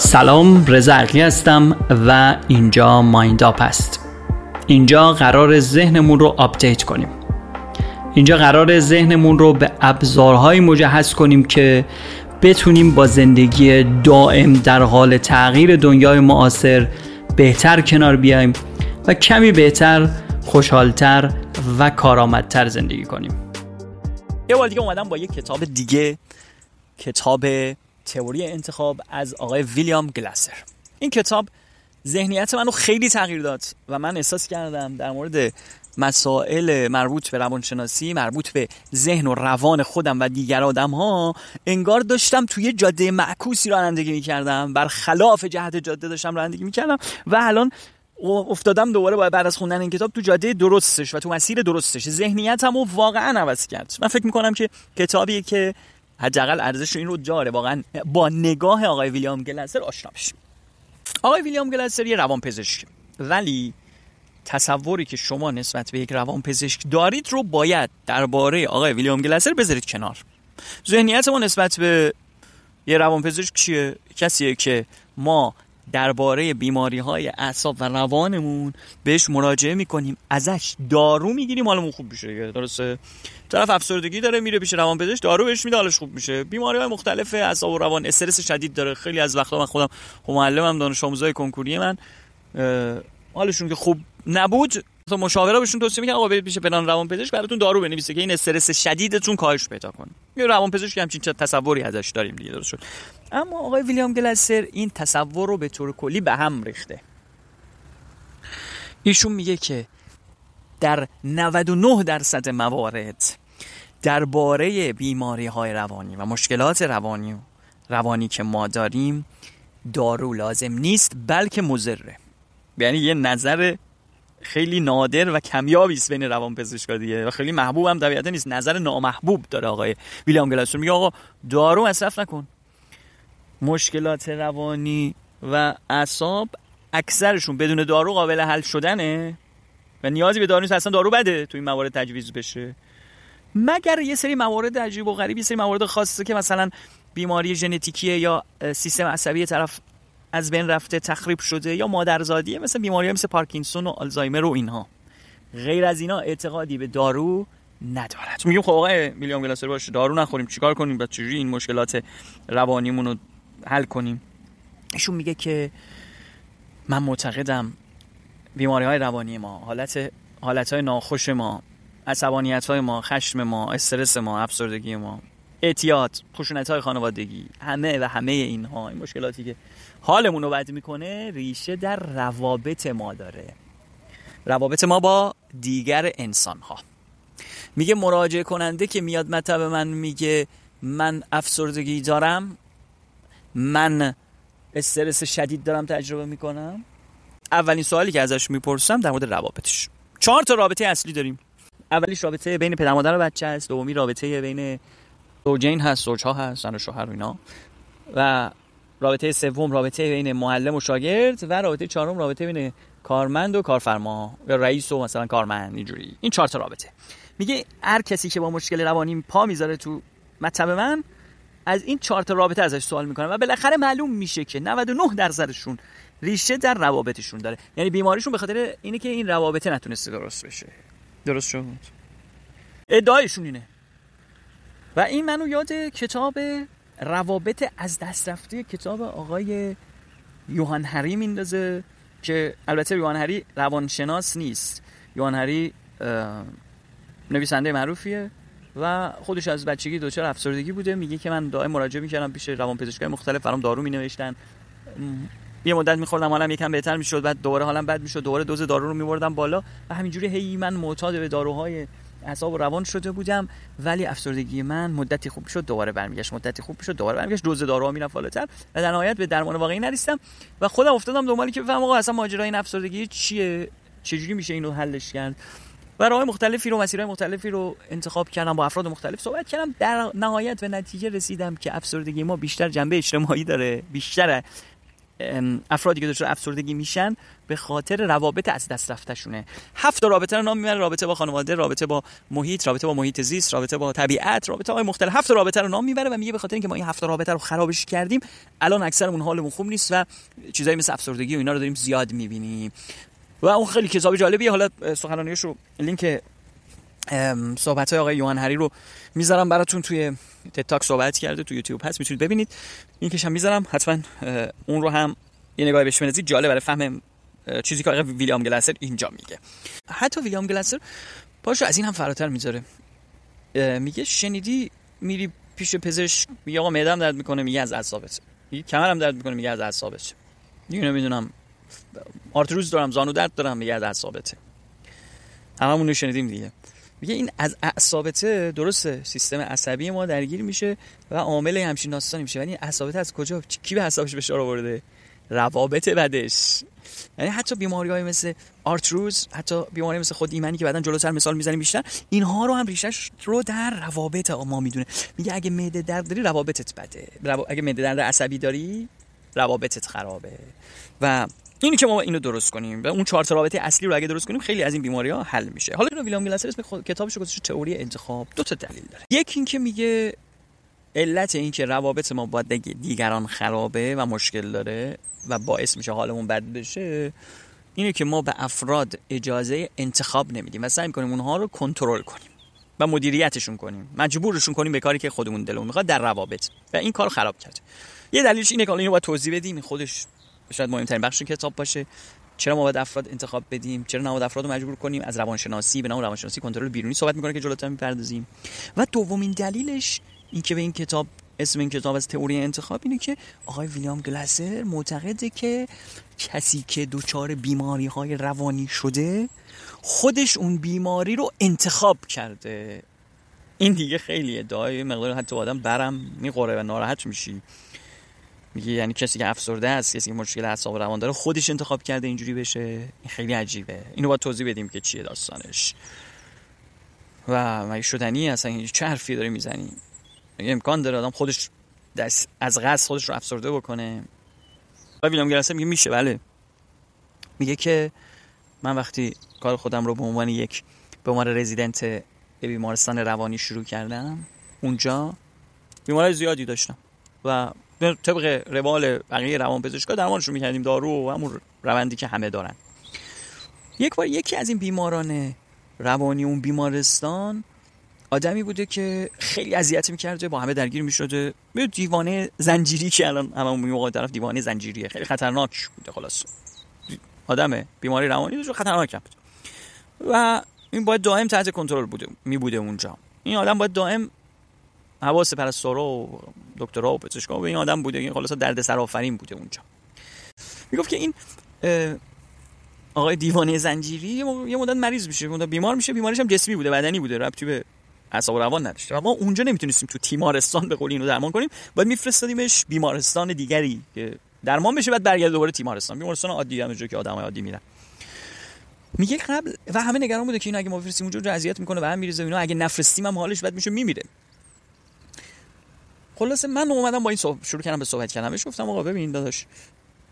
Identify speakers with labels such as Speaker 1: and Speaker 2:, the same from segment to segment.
Speaker 1: سلام رضا عقلی هستم و اینجا مایند آپ است اینجا قراره ذهنمون رو update کنیم. اینجا قراره ذهنمون رو به ابزارهایی مجهز کنیم که بتونیم با زندگی دائم در حال تغییر دنیای معاصر بهتر کنار بیایم و کمی بهتر خوشحالتر و کارآمدتر زندگی کنیم. یه بار دیگه اومدم با یه کتاب دیگه کتاب تئوری انتخاب از آقای ویلیام گلاسر. این کتاب ذهنیت منو خیلی تغییر داد و من احساس کردم در مورد مسائل مربوط به روانشناسی مربوط به ذهن و روان خودم و دیگر آدم ها انگار داشتم توی جاده معکوسی رانندگی می‌کردم بر خلاف جهت جاده داشتم رانندگی می‌کردم و الان افتادم دوباره باید بعد از خوندن این کتاب تو جاده درستش و تو مسیر درستش. ذهنیتم رو واقعا عوض کرد. من فکر می‌کنم که کتابی که حداقل ارزش این رو جاره واقعا با نگاه آقای ویلیام گلاسر آشنا بشیم. آقای ویلیام گلاسر یه روان پزشک ولی تصوری که شما نسبت به یک روان پزشک دارید رو باید درباره آقای ویلیام گلاسر بذارید کنار. ذهنیت ما نسبت به یه روان پزشک چیه؟ کسیه که ما درباره بیماری های اعصاب و روانمون بهش مراجعه می‌کنیم ازش دارو می‌گیریم حالمون خوب میشه درسته؟ طرف افسردگی داره میره پیش روانپزشک دارو بهش میده حالش خوب میشه. بیماری های مختلف اعصاب و روان استرس شدید داره. خیلی از وقتا من خودم خب معلمم دانش آموزای کنکوری من حالشون که خوب نبود تو مشاوره بهشون توصیه میگن آقا برید پیش روان روانپزشک براتون دارو بنویسه که این استرس شدیدتون کاهش پیدا کنه. یه روانپزشک همچین تصوری ازش داریم دیگه درست شد. اما آقای ویلیام گلاسر این تصور رو به طور کلی به هم ریخته. ایشون میگه که در 99 درصد موارد درباره بیماری های روانی و مشکلات روانی روانی که ما داریم دارو لازم نیست بلکه مزره یعنی یه نظر خیلی نادر و کمیابی است بین روان پزشکا دیگه و خیلی محبوب هم طبیعتا نیست. نظر نامحبوب داره آقای ویلیام گلاسر میگه آقا دارو مصرف نکن. مشکلات روانی و اعصاب اکثرشون بدون دارو قابل حل شدنه و نیازی به دارو نیست. اصلا دارو بده تو این موارد تجویز بشه. مگر یه سری موارد عجیب و غریب یه سری موارد خاصه که مثلا بیماری ژنتیکیه یا سیستم عصبی طرف از بین رفته تخریب شده یا مادرزادیه مثل بیماری مثل پارکینسون و آلزایمر و اینها. غیر از اینا اعتقادی به دارو ندارد. میگیم خب آقای میلیام گلاسر باشه دارو نخوریم چیکار کنیم؟ بعد چجوری این مشکلات روانیمون رو حل کنیم؟ ایشون میگه که من معتقدم بیماری های روانی ما حالت حالت های ناخوش ما عصبانیت های ما خشم ما استرس ما افسردگی ما اعتیاد خشونت های خانوادگی همه و همه اینها این مشکلاتی که حالمون رو بد می‌کنه ریشه در روابط ما داره. روابط ما با دیگر انسان ها میگه مراجعه کننده که میاد مطب من میگه من افسردگی دارم من استرس شدید دارم تجربه می‌کنم. اولین سوالی که ازش می‌پرسم در مورد روابطش. چهار تا رابطه اصلی داریم. اولیش رابطه بین پدر مادر و بچه است دومی رابطه بین زوجین هست زوجها هست زن و شوهر و اینا. و رابطه سوم رابطه بین معلم و شاگرد و رابطه چهارم رابطه بین کارمند و کارفرما یا رئیس و مثلا کارمند اینجوری. این چهار تا رابطه. میگه هر کسی که با مشکل روانی پا می‌ذاره تو مطب من از این چهار تا رابطه ازش سوال می‌کنه و بالاخره معلوم میشه که 99 درصدشون ریشه در روابطشون داره. یعنی بیماریشون به خاطر اینه که این روابطه نتونسته درست بشه. درست شد؟ ادعایشون اینه. و این منو یاد کتاب روابط از دست رفته کتاب آقای یوهان هری میندازه که البته یوهان هری روانشناس نیست. یوهان هری نویسنده معروفیه و خودش از بچگی دچار افسردگی بوده. میگه که من دائم مراجعه می‌کردم پیش روانپزشکای مختلف برام دارو مینوشتن. یه مدت میخوردم حالم یکم بهتر می‌شد بعد دوباره حالم بد می‌شد دوباره دوز دارو رو میبردم بالا. و همینجوری هی من معتاد به داروهای اعصاب روان شده بودم ولی افسردگی من مدتی خوب شد دوباره برمیگشت مدتی خوب شد دوباره برمیگشت دوز داروها می‌رفت بالاتر و در نهایت به درمان واقعی نرسیدم و خودم افتادم دنبالی که بفهم آقا اصلا ماجرای این افسردگی چیه؟ چجوری میشه اینو حلش کرد؟ و راه مختلفی رو مسیرهای مختلفی رو انتخاب کردم با افراد مختلف صحبت کردم. در نهایت به نتیجه رسیدم که افسردگی ما بیشتر جنبه اجتماعی داره بیشتر افرادی که دچار افسردگی میشن به خاطر روابط از دست رفتهشونه هفت رابطه رو نام می‌بره. رابطه با خانواده رابطه با محیط رابطه با محیط زیست رابطه با طبیعت رابطه های مختلف. هفت رابطه رو نام می‌بره و میگه به خاطر اینکه ما این هفت رابطه رو خرابش کردیم الان اکثرمون حالمون خوب نیست و چیزایی مثل افسردگی و اینا رو داریم زیاد می‌بینیم. و اون خیلی کتاب جالبیه. حالا سخنرانیش رو لینک صحبت های آقای یوهان هری رو می‌ذارم براتون توی تاک صحبت کرده تو یوتیوب هست می‌تونید ببینید. این هم می‌ذارم حتما اون رو هم یه نگاهی بهش بندازید. جالب برای فهم چیزی که آقای ویلیام گلاسر اینجا میگه. حتی ویلیام گلاسر پاشو از این هم فراتر می‌ذاره. میگه شنیدی میری پیش پزشک میگه آقا معدم درد می‌کنه میگه از اعصابت. کمرم درد می‌کنه میگه از اعصابت. دیگه نمی‌دونم. آرتروز دارم زانو درد دارم میگه از اعصابته هممون شنیدیم دیگه. میگه این از اعصابته درسته سیستم عصبی ما درگیر میشه و عامل همچین داستانی میشه. ولی اعصابت از کجا؟ کی به حسابش فشار آورده؟ روابط بدش. یعنی حتی بیماری های مثل آرتروز حتی بیماری مثل خود ایمنی که بعدا جلوتر مثال می‌زنیم بیشتر اینها رو هم ریشش رو در روابط ما می‌دونه. میگه اگه معده درد داری روابطت بده. اگه معده درد عصبی داری روابطت خرابه. و اینی که ما اینو درست کنیم و اون چهار رابطه اصلی رو اگه درست کنیم خیلی از این بیماری ها حل میشه. حالا ویلیام گلاسر اسم خود کتابش رو گذاشته تئوری انتخاب. دو تا دلیل داره. یکی اینکه میگه علت این که روابط ما با دیگران خرابه و مشکل داره و باعث میشه حالمون بد بشه اینه که ما به افراد اجازه انتخاب نمیدیم و سعی می‌کنیم اونها رو کنترل کنیم و مدیریتشون کنیم. مجبورشون کنیم به کاری که خودمون دلمون می‌خواد در روابط. و این کار خراب کرد. یه دلیلش اینه که اینو باید توضیح بدیم. خودش شاید مهمترین بخش کتاب باشه. چرا ما باید افراد انتخاب بدیم؟ چرا نباید افراد رو مجبور کنیم از روانشناسی به نام روانشناسی کنترل بیرونی صحبت می‌کنه که جلوتر می‌پردازیم؟ و دومین دلیلش این که به این کتاب اسم این کتاب از تئوری انتخاب اینه که آقای ویلیام گلاسر معتقده که کسی که دچار بیماری های روانی شده خودش اون بیماری رو انتخاب کرده. این دیگه خیلی ادعای مقدار حتی آدم برم می‌خوره و ناراحت میشی. میگه یعنی کسی که افسرده است کسی که مشکل اعصاب روان داره خودش انتخاب کرده اینجوری بشه. این خیلی عجیبه. اینو باید توضیح بدیم که چیه داستانش. و مگه شدنی اصلا چه حرفی داره می‌زنی؟ امکان داره آدم خودش دست از قصد خودش رو افسرده بکنه. و ویلیام گراسه میگه میشه بله. میگه که من وقتی کار خودم رو به عنوان یک به عنوان رزیدنت بیمارستان روانی شروع کردم اونجا بیماری زیادی داشتم. و طبق روال بقیه روان پزشکا درمانشون می‌کردیم دارو و همون روندی که همه دارن. یک بار یکی از این بیماران روانی اون بیمارستان آدمی بوده که خیلی اذیت می‌کرده با همه درگیر می‌شده به دیوانه زنجیری که الان همون موقع طرف دیوانه زنجیریه. خیلی خطرناک بوده خلاص آدم بیماری روانی داشت خطرناک بود. و این باید دائم تحت کنترل بوده می بوده اونجا. این آدم باید دائم حواس پرستارا و دکترا و پزشکا و این آدم بوده. این خلاصا درد سر آفرین بوده اونجا. می‌گفت که این آقای دیوانه زنجیری یه مدت مریض میشه مدت بیمار میشه بیماریش هم جسمی بوده بدنی بوده ربطی به اعصاب و روان نداشته. و ما اونجا نمی‌تونستیم تو تیمارستان به قول اینو درمان کنیم باید میفرستادیمش بیمارستان دیگری که درمان بشه بعد برگرده دوباره تیمارستان. بیمارستان عادی هم که آدمای عادی میرن. میگه قبل و همه نگران بوده که این اگه ما بفرستیم اونجا اذیت می‌کنه و هم میریزه اینا. اگه نفرستیم هم حالش بد میشه میمیره. خلاصه من اومدم با این صحب... شروع کردم به صحبت کردم. بهش گفتم آقا ببین داداش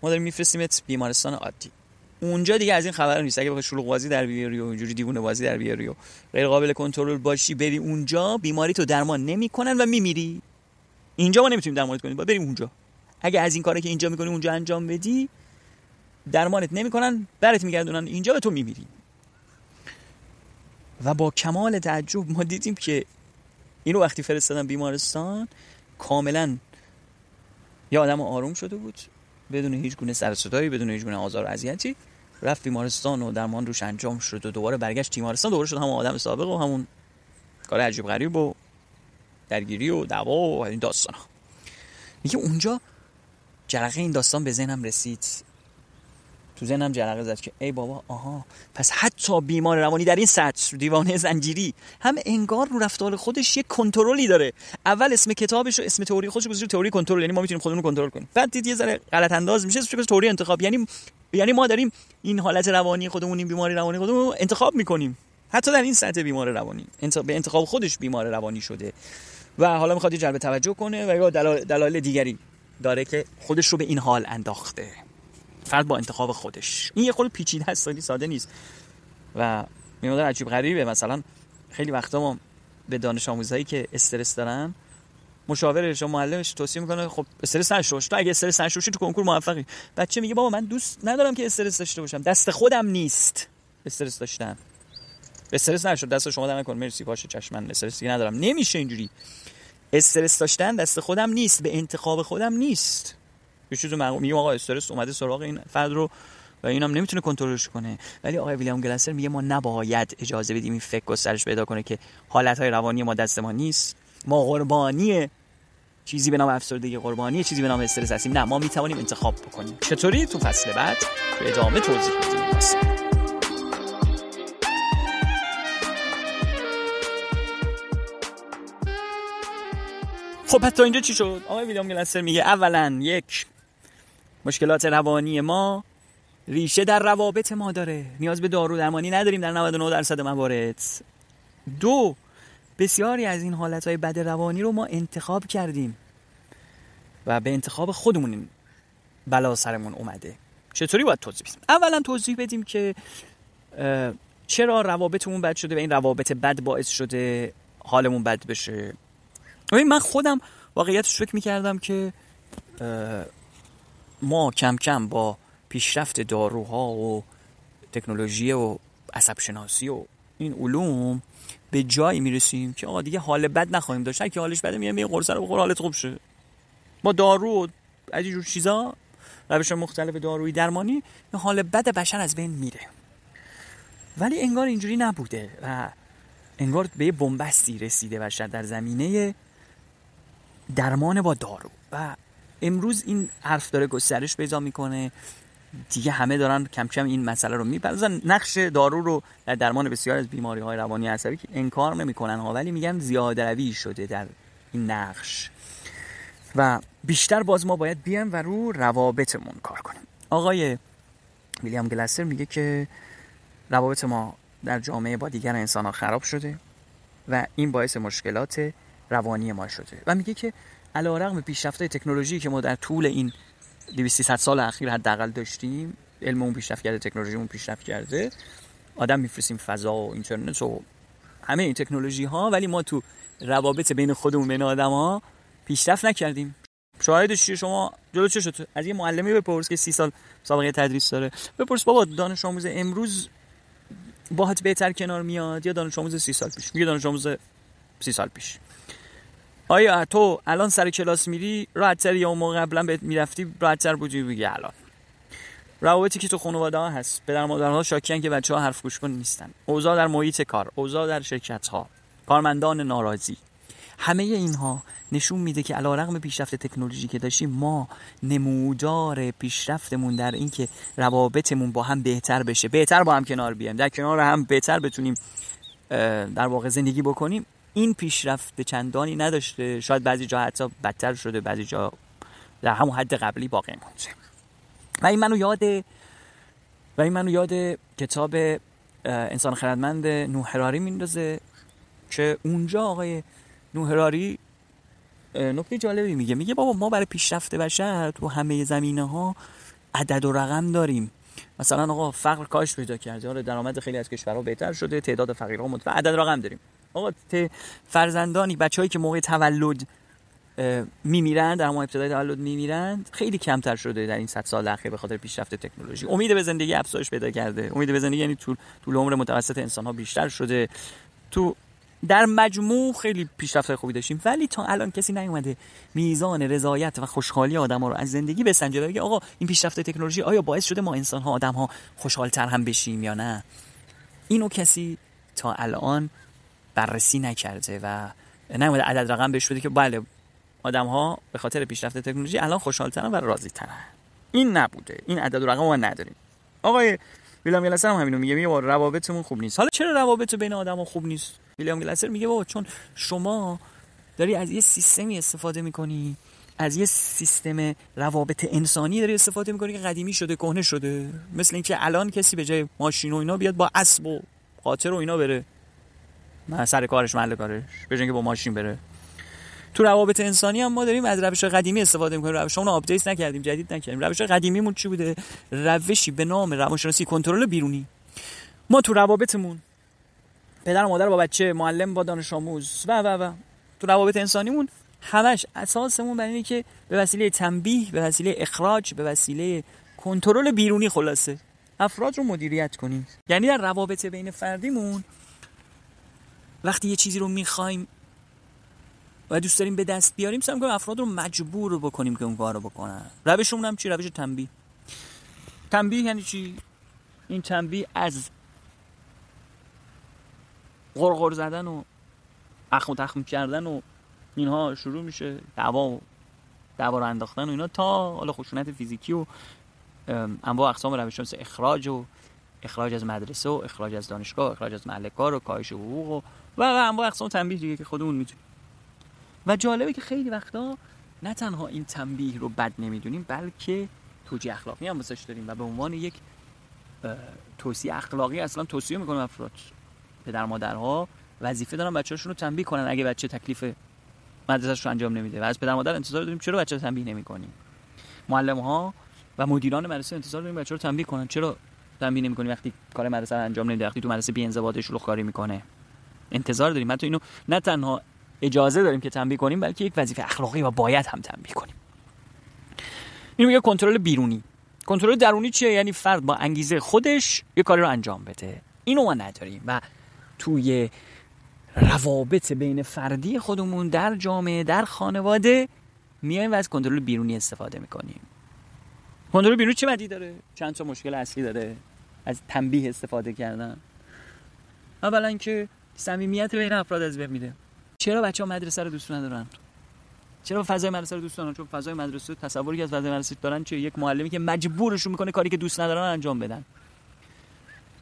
Speaker 1: ما داریم میفرستیمت بیمارستان عادی. اونجا دیگه از این خبر نیست. اگه بخوای شلوغ بازی در بیاری و اینجوری دیوونه بازی در بیاری و غیر قابل کنترل باشی بری اونجا. بیماری تو درمان نمی‌کنن و میمیری. اینجا ما نمی‌تونیم درمانت کنیم. بریم اونجا. اگه از این کاری که اینجا می‌کنی اونجا انجام بدی درمانت نمی‌کنن برات میگردونن. اینجا به تو میمیری. و با کمال تعجب ما دیدیم که اینو وقتی فرستادن بیمارستان کاملا یه آدم آروم شده بود بدون هیچ گونه سر صدایی بدون هیچ گونه آزار و اذیتی. رفت بیمارستان و درمان روش انجام شد و دوباره برگشت بیمارستان. دوباره شد همون آدم سابق و همون کار عجیب غریب و درگیری و دعوا و این داستان میگه اونجا جرقه این داستان به ذهنم رسید. تو ذهنم جرقه زد که ای بابا آها. پس حتی بیمار روانی در این سطح دیوانه زنجیری هم انگار رو رفتار خودش یه کنترلی داره. اول اسم کتابش و اسم تئوری خودش گذاشته تئوری کنترل یعنی ما می‌تونیم خودمون کنترل کنیم. بعد دید یه ذره غلط انداز میشه اسمش تئوری انتخاب. یعنی یعنی ما داریم این حالت روانی خودمون این بیماری روانی خودمون انتخاب می‌کنیم. حتی در این سطح بیمار روانی. به انتخاب خودش بیمار روانی شده. و حالا می‌خواد جلب توجه کنه و یا دلایل دیگری داره که خودش رو به این حال انداخته. فرد با انتخاب خودش. این یه خود پیچیده است ساده نیست. و میمونه عجیب غریبه. مثلا خیلی وقتا ما به دانش آموزایی که استرس دارن مشاورش و معلمش توصیه می‌کنه خب استرس نشوش تو اگه استرس نشوشی تو کنکور موفقی. بچه میگه بابا من دوست ندارم که استرس داشته باشم. دست خودم نیست استرس داشتن. استرس نشد. دست شما در نکن. مرسی. باشه. چشم من استرس ندارم. نمیشه اینجوری. استرس داشتن دست خودم نیست. به انتخاب خودم نیست. یه چیزو میگم آقا استرس اومده سراغ این فرد رو و اینم نمی‌تونه کنترلش کنه. ولی آقای ویلیام گلاسر میگه ما نباید اجازه بدیم این فکر گسترش پیدا کنه که حالت های روانی ما دست ما نیست. ما قربانی چیزی به نام افسردگی قربانی چیزی به نام استرس هستیم. نه ما می‌توانیم انتخاب بکنیم. چطوری؟ تو فصل بعد به ادامه توضیح بدیم. خب حتی اینجا چی شد؟ آقای ویلیام گلاسر میگه اولا یک مشکلات روانی ما ریشه در روابط ما داره. نیاز به دارو درمانی نداریم در 99 درصد موارد. دو بسیاری از این حالتهای بد روانی رو ما انتخاب کردیم و به انتخاب خودمون بلا سرمون اومده. چطوری باید توضیح بدیم؟ اولا توضیح بدیم که چرا روابطمون بد شده و این روابط بد باعث شده حالمون بد بشه؟ من خودم واقعیتش فکر می‌کردم که ما کم کم با پیشرفت داروها و تکنولوژی و عصب شناسی و این علوم به جایی می‌رسیم که آقا دیگه حال بد نخواهیم داشت. که حالش بده میگم یه قرصه رو بخور حالت خوب شه. ما دارو از جور چیزا روش مختلف دارویی درمانی حال بد بشر از بین میره. ولی انگار اینجوری نبوده و انگار به یه بنبستی رسیده بشر در زمینه درمان با دارو. و امروز این حرف داره گسترش پیدا می‌کنه. دیگه همه دارن کم کم این مسئله رو می‌پردازن. نقش دارو رو در درمان بسیار از بیماری های روانی عصبی که انکار نمی‌کنن ها ولی میگن زیاده روی شده در این نقش. و بیشتر باز ما باید بیایم و رو روابطمون کار کنیم. آقای ویلیام گلاسر میگه که روابط ما در جامعه با دیگر انسان ها خراب شده و این باعث مشکلات روانی ما شده. و میگه که علیرغم پیشرفت تکنولوژی که ما در طول این 200 سال اخیر حداقل داشتیم علممون پیشرفت کرده تکنولوژیمون پیشرفت کرده آدم میفرستیم فضا و اینترنت و همه این تکنولوژی ها ولی ما تو روابط بین خودمون بین آدم ها پیشرفت نکردیم. شاهدش چیه شما؟ جلو چه شد؟ از یه معلمی بپرس که سی سال سابقه تدریس داره. بپرس بابا دانش آموز امروز باهات بهتر کنار میاد یا دانش آموز سی سال پیش؟ میگه دانش آموز سی سال پیش. آیا تو الان سر کلاس میری؟ راحتتر یا اون موقع قبلا بهت می‌رفتی راحتتر بودی بگی الان. روابطی که تو خانواده ها هست پدر مادرها شاکیان که بچه ها حرف گوش کن نیستن. اوضاع در محیط کار اوضاع در شرکت ها کارمندان ناراضی. همه اینها نشون میده که علیرغم پیشرفت تکنولوژی که داشتیم ما نمودار پیشرفتمون در اینکه روابطمون با هم بهتر بشه. بهتر با هم کنار بیایم. در کنار هم بهتر بتونیم در واقع زندگی بکنیم. این پیشرفت چندانی نداشته. شاید بعضی جا حتی بدتر شده بعضی جا در همون حد قبلی باقی مونده. و این منو یاد و این منو یاد کتاب انسان خردمند نوحراری میندازه که اونجا آقای نوحراری نکته جالبی میگه. میگه بابا ما برای پیشرفت بشر تو همه زمینه ها عدد و رقم داریم. مثلا آقا فقر کاش پیدا کرده حالا درآمد خیلی از کشورها بهتر شده تعداد فقیرها متفاوت عدد رقم داریم. آقا فرزندانی بچههایی که موقع تولد میمیرند در همون ابتدای تولد میمیرند خیلی کمتر شده در این 100 سال اخیر به خاطر پیشرفت تکنولوژی. امید به زندگی افزایش پیدا کرده. امید به زندگی یعنی طول طول عمر متوسط انسان ها بیشتر شده. تو در مجموع خیلی پیشرفت خوبی داشتیم. ولی تا الان کسی نیومده میزان رضایت و خوشحالی آدم ها رو از زندگی بسنجه بگه آقا این پیشرفت تکنولوژی آیا باعث شده ما انسان ها آدم ها خوشحالتر هم بشیم یا نه؟ اینو کسی تا الان بررسی نکرده و نیومده عدد رقم بهش بده که بله آدم ها به خاطر پیشرفت تکنولوژی الان خوشحالترن و راضی ترن این نبوده. این عدد و رقم ما نداریم. آقای ویلیام گلاسر هم همینو میگه میگه روابطمون خوب نیست. حالا چرا روابط بین آدم ها خوب نیست؟ ویلیام گلاسر میگه بابا چون شما داری از یه سیستمی استفاده می‌کنی از یه سیستم روابط انسانی داری استفاده می‌کنی که قدیمی شده کهنه شده. مثل اینکه الان کسی به جای ماشین و اینا بیاد با اسب و قاطر و اینا بره. سر کارش محل کارش. به که با ماشین بره. تو روابط انسانی هم ما داریم از روش قدیمی استفاده می‌کنیم. روشمون update نکردیم جدید نکردیم. روش قدیمیمون چی بوده؟ روشی به نام روانشناسی کنترل بیرونی. ما تو روابطمون پدر و مادر با بچه معلم با دانش آموز و و و. تو روابط انسانیمون همش اساسمون بر اینه که به وسیله تنبیه به وسیله اخراج به وسیله کنترل بیرونی خلاصه. افراد رو مدیریت کنیم. یعنی در روابط بین فردیمون وقتی یه چیزی رو می‌خوایم و دوست داریم به دست بیاریم سعی کنیم افراد رو مجبور بکنیم که اون کارو بکنن. روشمون هم چی؟ روش تنبیه. تنبیه یعنی چی؟ این تنبیه از غرغر زدن و اخم و تخم کردن و اینها شروع میشه. دعوا و دعوا رو انداختن و اینا تا حالا خشونت فیزیکی و انواع اقسام روش اخراج و اخراج از مدرسه و اخراج از دانشگاه اخراج از محل کار و کاهش حقوق و و, انواع اقسام تنبیه دیگه که خودمون می‌دونیم. و جالبه که خیلی وقتا نه تنها این تنبیه رو بد نمی‌دونیم بلکه توجیه اخلاقی هم واسش داریم و به عنوان یک توصیه اخلاقی اصلا توصیه می‌کنیم افراد. پدر مادرها وظیفه دارن بچه‌هاشون رو تنبیه کنن اگه بچه تکلیف مدرسه‌اش رو انجام نمیده. و از پدر مادر انتظار داریم چرا بچه تنبیه نمی‌کنیم؟ معلم ها و مدیران مدرسه انتظار داریم بچه رو تنبیه کنن. چرا تنبیه نمی‌کنی وقتی کار مدرسه رو انجام نمیده وقتی تو مدرسه بی انضباط شلوغ کاری می‌کنه. انتظار داریم. حتی اینو نه تنها اجازه داریم که تنبیه کنیم بلکه یک وظیفه اخلاقی و باید هم تنبیه کنیم. این میگه کنترل بیرونی. کنترل درونی چیه؟ یعنی فرد با انگیزه خودش یه کاری رو انجام بده. اینو ما نداریم و توی روابط بین فردی خودمون در جامعه در خانواده میایم و از کنترل بیرونی استفاده می‌کنیم. کنترل بیرونی چه بدی داره؟ چند تا مشکل اصلی داره؟ از تنبیه استفاده کردن. اولا که صمیمیت بین افراد از بین میره چرا بچه ها مدرسه رو دوست ندارن؟ چرا فضای مدرسه رو دوست دارن چون فضای مدرسه تصوری که از فضای مدرسه دارن چه یک معلمی که مجبورشون می‌کنه کاری که دوست ندارن انجام بدن.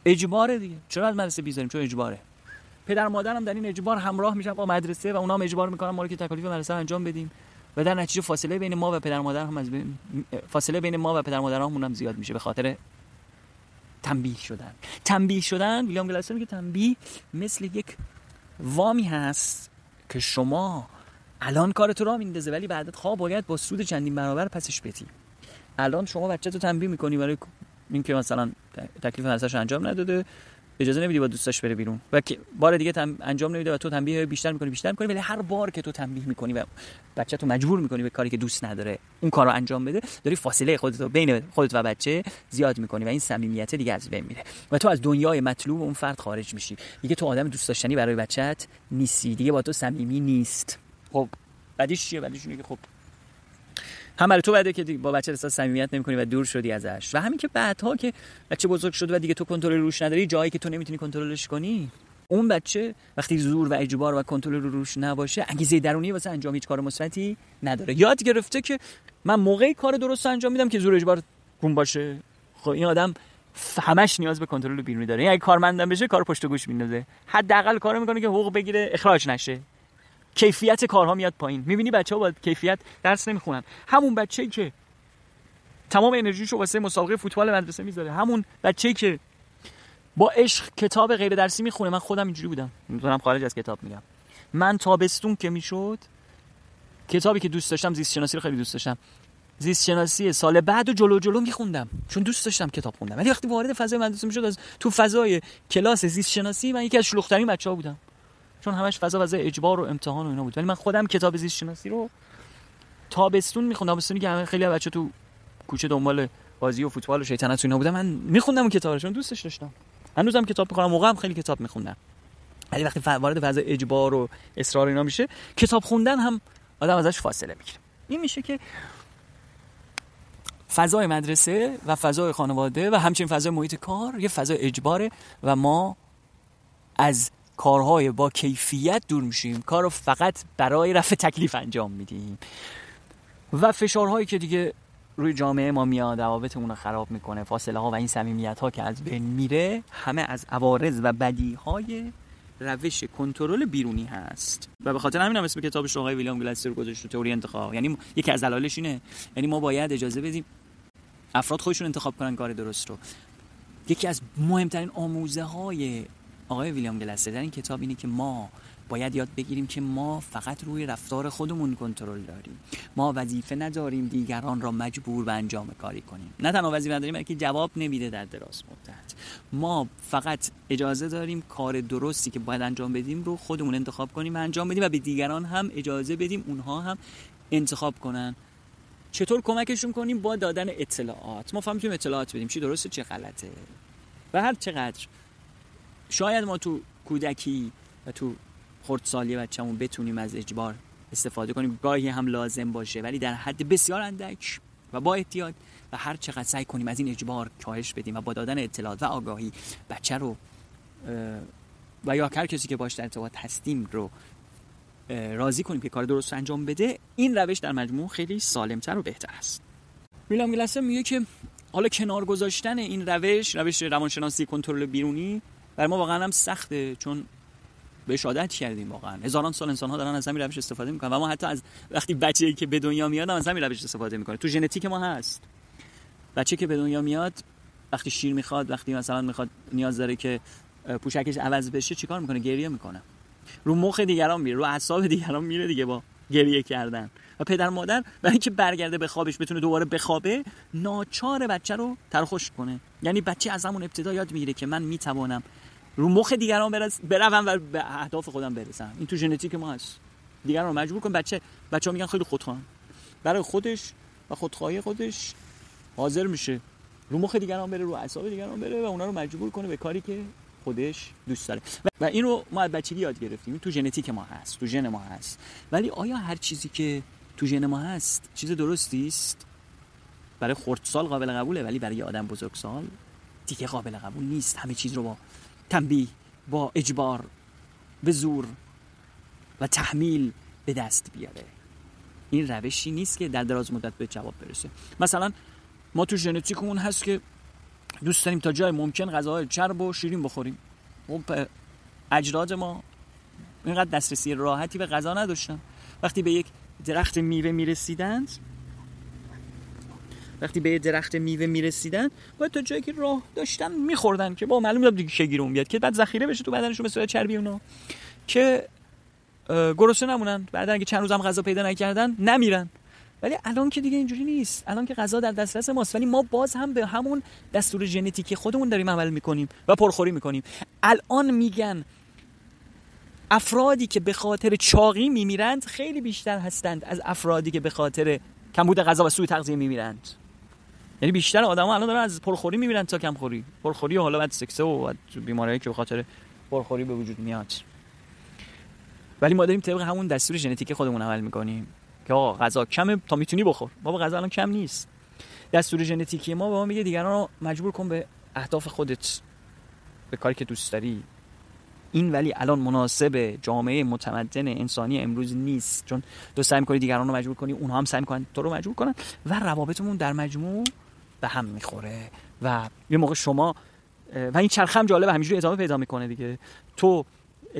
Speaker 1: اجباره دیگه. چرا از مدرسه بیزاریم؟ چون اجباره؟ پدر مادرم در این اجبار همراه میشن با مدرسه و اونام اجبار می‌کنن ما رو که تکالیف مدرسه انجام بدیم. و در نتیجه فاصله بین ما و پدر مادر هم از بین فاصله بین ما و پدر مادرامون هم زیاد میشه به خاطر تنبیه شدن. تنبیه شدن ویلیام گلاسر میگه تنبیه مثل یک وامی هست که شما الان کار تو را میندازه ولی بعدت خواه باید با سود چندین برابر پسش بدی الان شما بچه تو تنبیه می‌کنی برای اینکه مثلا تکلیف مدرسه‌اش انجام نداده. اجازه نمیدی با دوستاش بره بیرون. و بار دیگه تم... انجام نمیده و تو تنبیه بیشتر می‌کنی بیشتر می‌کنی ولی هر بار که تو تنبیه می‌کنی و بچه تو مجبور می‌کنی به کاری که دوست نداره اون کارو انجام بده داری فاصله خودت رو بین خودت و بچه زیاد می‌کنی و این صمیمیت دیگه از بین میره. و تو از دنیای مطلوب اون فرد خارج میشی. دیگه تو آدم دوست داشتنی برای بچت نیستی. دیگه با تو صمیمی نیست. خب بعدیش چیه؟ بعدیش اینه که خب هم برای تو بده که با بچه احساس صمیمیت نمی‌کنی و دور شدی ازش. و همین که بعدها که بچه بزرگ شده و دیگه تو کنترل روش نداری جایی که تو نمی‌تونی کنترلش کنی اون بچه وقتی زور و اجبار و کنترل رو روش نباشه انگیزه درونی واسه انجام هیچ کار مثبتی نداره. یاد گرفته که من موقعی کار درست انجام میدم که زور اجبار گم باشه. خب این آدم همش نیاز به کنترل بیرونی داره. یعنی اگه کارمندم بشه کار پشت گوش میندازه. حداقل کارو می‌کنه که حقوق بگیره اخراج نشه. کیفیت کارها میاد پایین. می‌بینی بچه ها با کیفیت درس نمی‌خونن. همون بچه که تمام انرژیشو واسه مسابقه فوتبال مدرسه می‌ذاره. همون بچه که با عشق کتاب غیر درسی می‌خونه. من خودم اینجوری بودم. می‌تونم خارج از کتاب میگم. من تابستون که می‌شد کتابی که دوست داشتم زیست شناسی رو خیلی دوست داشتم. زیست شناسی سال بعد و جلو جلو میخوندم. چون دوست داشتم کتاب خوندم. ولی وقتی وارد فضای مدرسه می‌شد از تو فضای کلاس زیست شناسی من یکی از شلوغ‌ترین بچه‌ها بودم. چون همش فضا فضا اجبار و امتحان و اینا بود. ولی من خودم کتاب زیست شناسی رو تابستون میخوندم. تابستونی که همه خیلی بچه تو کوچه دنبال بازی و فوتبال و شیطنت و اینا بودم من میخوندم اون کتاب دوستش داشتم. هنوزم کتاب می‌خونم. موقع هم خیلی کتاب میخوندم. ولی وقتی وارد فضا اجبار و اصرار اینا میشه کتاب خوندن هم آدم ازش فاصله می‌گیره. این میشه که فضای مدرسه و فضای خانواده و همچنین فضای محیط کار یه فضای اجباره و ما از کارهای با کیفیت دور میشیم. کار رو فقط برای رفع تکلیف انجام میدیم. و فشارهایی که دیگه روی جامعه ما میاد روابطمون رو خراب می‌کنه فاصله ها و این صمیمیت ها که از بین میره همه از عوارض و بدی های روش کنترل بیرونی هست. و به خاطر همین هم اسم کتابش آقای ویلیام گلستر گذاشت تو تئوری انتخاب. یعنی یکی از دلایلش اینه. یعنی ما باید اجازه بدیم افراد خودشون انتخاب کنن کار درست رو. یکی از مهمترین آموزه های آقای ویلیام گلستر در این کتاب اینه که ما باید یاد بگیریم که ما فقط روی رفتار خودمون کنترل داریم. ما وظیفه نداریم دیگران را مجبور به انجام کاری کنیم. نه تنها وظیفه نداریم بلکه جواب نمیده در دراز مدت. ما فقط اجازه داریم کار درستی که باید انجام بدیم رو خودمون انتخاب کنیم و انجام بدیم و به دیگران هم اجازه بدیم اونها هم انتخاب کنن. چطور کمکشون کنیم؟ با دادن اطلاعات. ما فهمیدیم اطلاعات بدیم. چی درسته چه غلطه؟ و هر چقدر شاید ما تو کودکی و تو خردسالی بچه‌مون بتونیم از اجبار استفاده کنیم. گاهی هم لازم باشه ولی در حد بسیار اندک و با احتیاط و هر چقدر سعی کنیم از این اجبار کاهش بدیم و با دادن اطلاعات و آگاهی بچه رو و یا هر کسی که باش در ارتباط هستیم رو راضی کنیم که کار درست انجام بده این روش در مجموع خیلی سالمتر و بهتر است. ویلیام گلسر میگه که حالا کنار گذاشتن این روش روش روانشناسی کنترل بیرونی برای ما واقعا هم سخته چون بهش عادت کردیم واقعا. هزاران سال انسان ها دارن از همین روش استفاده می‌کنن و ما حتی از وقتی بچه‌ای که به دنیا میاد از همین روش استفاده می‌کنه. تو ژنتیک ما هست. بچه که به دنیا میاد وقتی شیر می‌خواد وقتی مثلا می‌خواد نیاز داره که پوشکش عوض بشه چیکار می‌کنه؟ گریه می‌کنه. رو مخ دیگران میره رو اعصاب دیگران میره دیگه با گریه کردن. و پدر مادر برای اینکه برگرده به خوابش بتونه دوباره بخوابه ناچار بچه رو ترخوش کنه. یعنی بچه از همون ابتدا یاد می‌گیره که من می‌توانم رو مخ دیگران بروم و به اهداف خودم برسم. این تو ژنتیک ما هست. دیگران رو مجبور کن بچه بچه ها میگن خیلی خودخواه برای خودش و خودخواهی خودش حاضر میشه. رو مخ دیگران بره رو اعصاب دیگران بره و اونا رو مجبور کنه به کاری که خودش دوست داره. و این رو ما از بچگی یاد گرفتیم. تو ژنتیک ما هست تو ژن ما هست. ولی آیا هر چیزی که تو ژن ما هست چیز درستی است؟ برای خردسال قابل قبوله ولی برای آدم بزرگسال دیگه قابل قبول نیست. همه چیز رو با تنبیه با اجبار به زور و تحمیل به دست بیاره. این روشی نیست که در دراز مدت به جواب برسه. مثلا ما تو ژنتیکمون هست که دوست داریم تا جای ممکن غذاهای چرب و شیرین بخوریم. خب اجراد ما اینقدر دسترسی راحتی به غذا نداشتن. وقتی به یک درخت میوه می‌رسیدند وقتی به درخت میوه می‌رسیدن باید تا جایی که راه داشتن میخوردن که با معلوم دیگه شگیرون بیاد که بعد ذخیره بشه تو بدنشون به صورت چربی اونا. که گرسنه نمونن. بعد اگه چند روزم غذا پیدا نکردن نمیرن. ولی الان که دیگه اینجوری نیست. الان که غذا در دسترس ماست. ولی ما باز هم به همون دستور ژنتیکی خودمون داریم عمل می‌کنیم و پرخوری می‌کنیم. الان میگن افرادی که به خاطر چاقی میمیرند خیلی بیشتر هستند از افرادی که به خاطر کمبود غذا و سوء تغذیه میمیرند. یعنی بیشتر آدما الان دارن از پرخوری میمیرن تا کمخوری. پرخوری و حالا بعد سکسه و بیماریایی که به خاطر پرخوری به وجود میاد. ولی ما داریم طبق همون دستور ژنتیک خودمون عمل می‌کنیم. که آقا غذا کمه تا می‌تونی بخور. بابا غذا الان کم نیست. دستور ژنتیکی ما به ما میگه دیگران رو مجبور کن به اهداف خودت. به کاری که دوست داری. این ولی الان مناسب جامعه متمدن انسانی امروز نیست. چون تو سعی می‌کنی دیگران رو مجبور کنی اونها هم سعی می‌کنن تو رو مجبور کنن و روابطمون در مجموع به هم می‌خوره. و یه موقع شما و این چرخه هم جالبه همینجوری ادامه پیدا می‌کنه دیگه. تو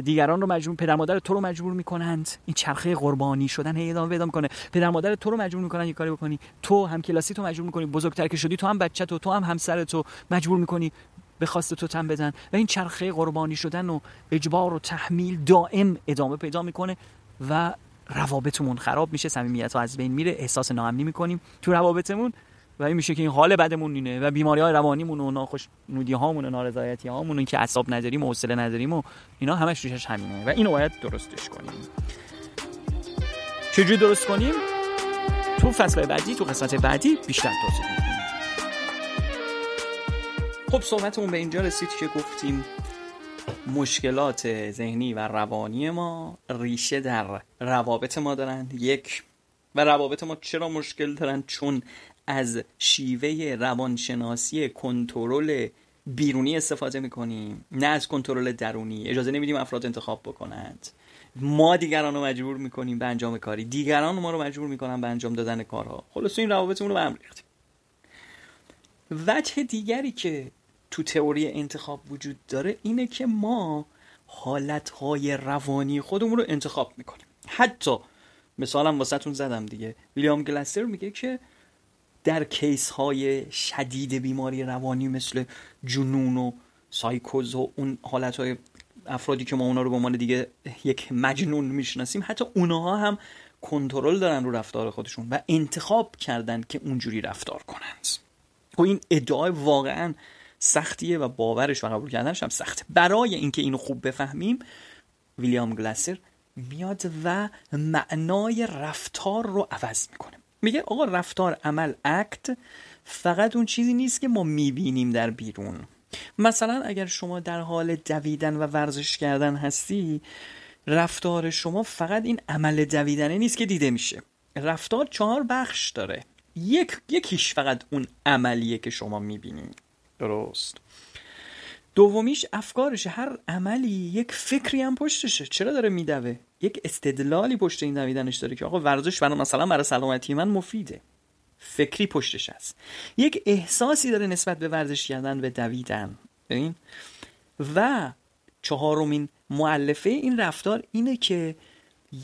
Speaker 1: دیگران رو مجبور پدر مادر تو رو مجبور می‌کنند. این چرخه قربانی شدن هی ادامه پیدا می‌کنه. پدر مادر تو رو مجبور می‌کنن یه کاری بکنی. تو هم کلاسی تو مجبور می‌کنی. بزرگتر که شدی تو هم بچه تو تو هم همسر تو مجبور می‌کنی به خواست تو تن بدن و این چرخه قربانی شدن و اجبار و تحمیل دائم ادامه پیدا می‌کنه و روابطمون خراب میشه. صمیمیت از بین میره. احساس ناامنی می‌کنیم. تو روابطمون و این میشه که این حال بدمون اینه و بیماری های روانیمون و ناخوش نودی هامون و نارضایتی هامون که اعصاب نداریم و حوصله نداریم و اینا همش ریشش همینه و اینو باید درستش کنیم. چجوری درست کنیم؟ تو فصل بعدی تو قسمت بعدی بیشتر توضیح میدیم. خب صحبتمون به اینجا رسید که گفتیم مشکلات ذهنی و روانی ما ریشه در روابط ما دارن. یک و روابط ما چرا مشکل دارن؟ چون از شیوه روانشناسی کنترل بیرونی استفاده می‌کنیم نه از کنترل درونی. اجازه نمیدیم افراد انتخاب بکنند. ما دیگران رو مجبور می‌کنیم به انجام کاری. دیگران ما رو مجبور می‌کنن به انجام دادن کارها. خلاص این روابطمون رو به هم ریختیم. وجه دیگری که تو تئوری انتخاب وجود داره اینه که ما حالتهای روانی خودمون رو انتخاب می‌کنیم. حتی مثالم واسهتون زدم دیگه. ویلیام گلستر میگه که در کیس های شدید بیماری روانی مثل جنون و سایکوز و اون حالت های افرادی که ما اونا رو به عنوان دیگه یک مجنون می‌شناسیم حتی اونها هم کنترل دارن رو رفتار خودشون و انتخاب کردن که اونجوری رفتار کنند. و خب این ادعای واقعا سختیه و باورش و قبول کردنش هم سخته. برای اینکه اینو خوب بفهمیم ویلیام گلاسر میاد و معنای رفتار رو عوض می‌کنه. میگه آقا رفتار عمل اکت فقط اون چیزی نیست که ما می‌بینیم در بیرون. مثلا اگر شما در حال دویدن و ورزش کردن هستی رفتار شما فقط این عمل دویدنه نیست که دیده میشه. رفتار چهار بخش داره. یک یکیش فقط اون عملیه که شما می‌بینید درست. دومیش افکارشه. هر عملی یک فکری هم پشتشه. چرا داره میدوه؟ یک استدلالی پشت این دویدنش داره که آقا ورزش برای مثلا برای سلامتی من مفیده. فکری پشتش هست. یک احساسی داره نسبت به ورزش کردن و دویدن. ببین؟ و چهارمین معلفه این رفتار اینه که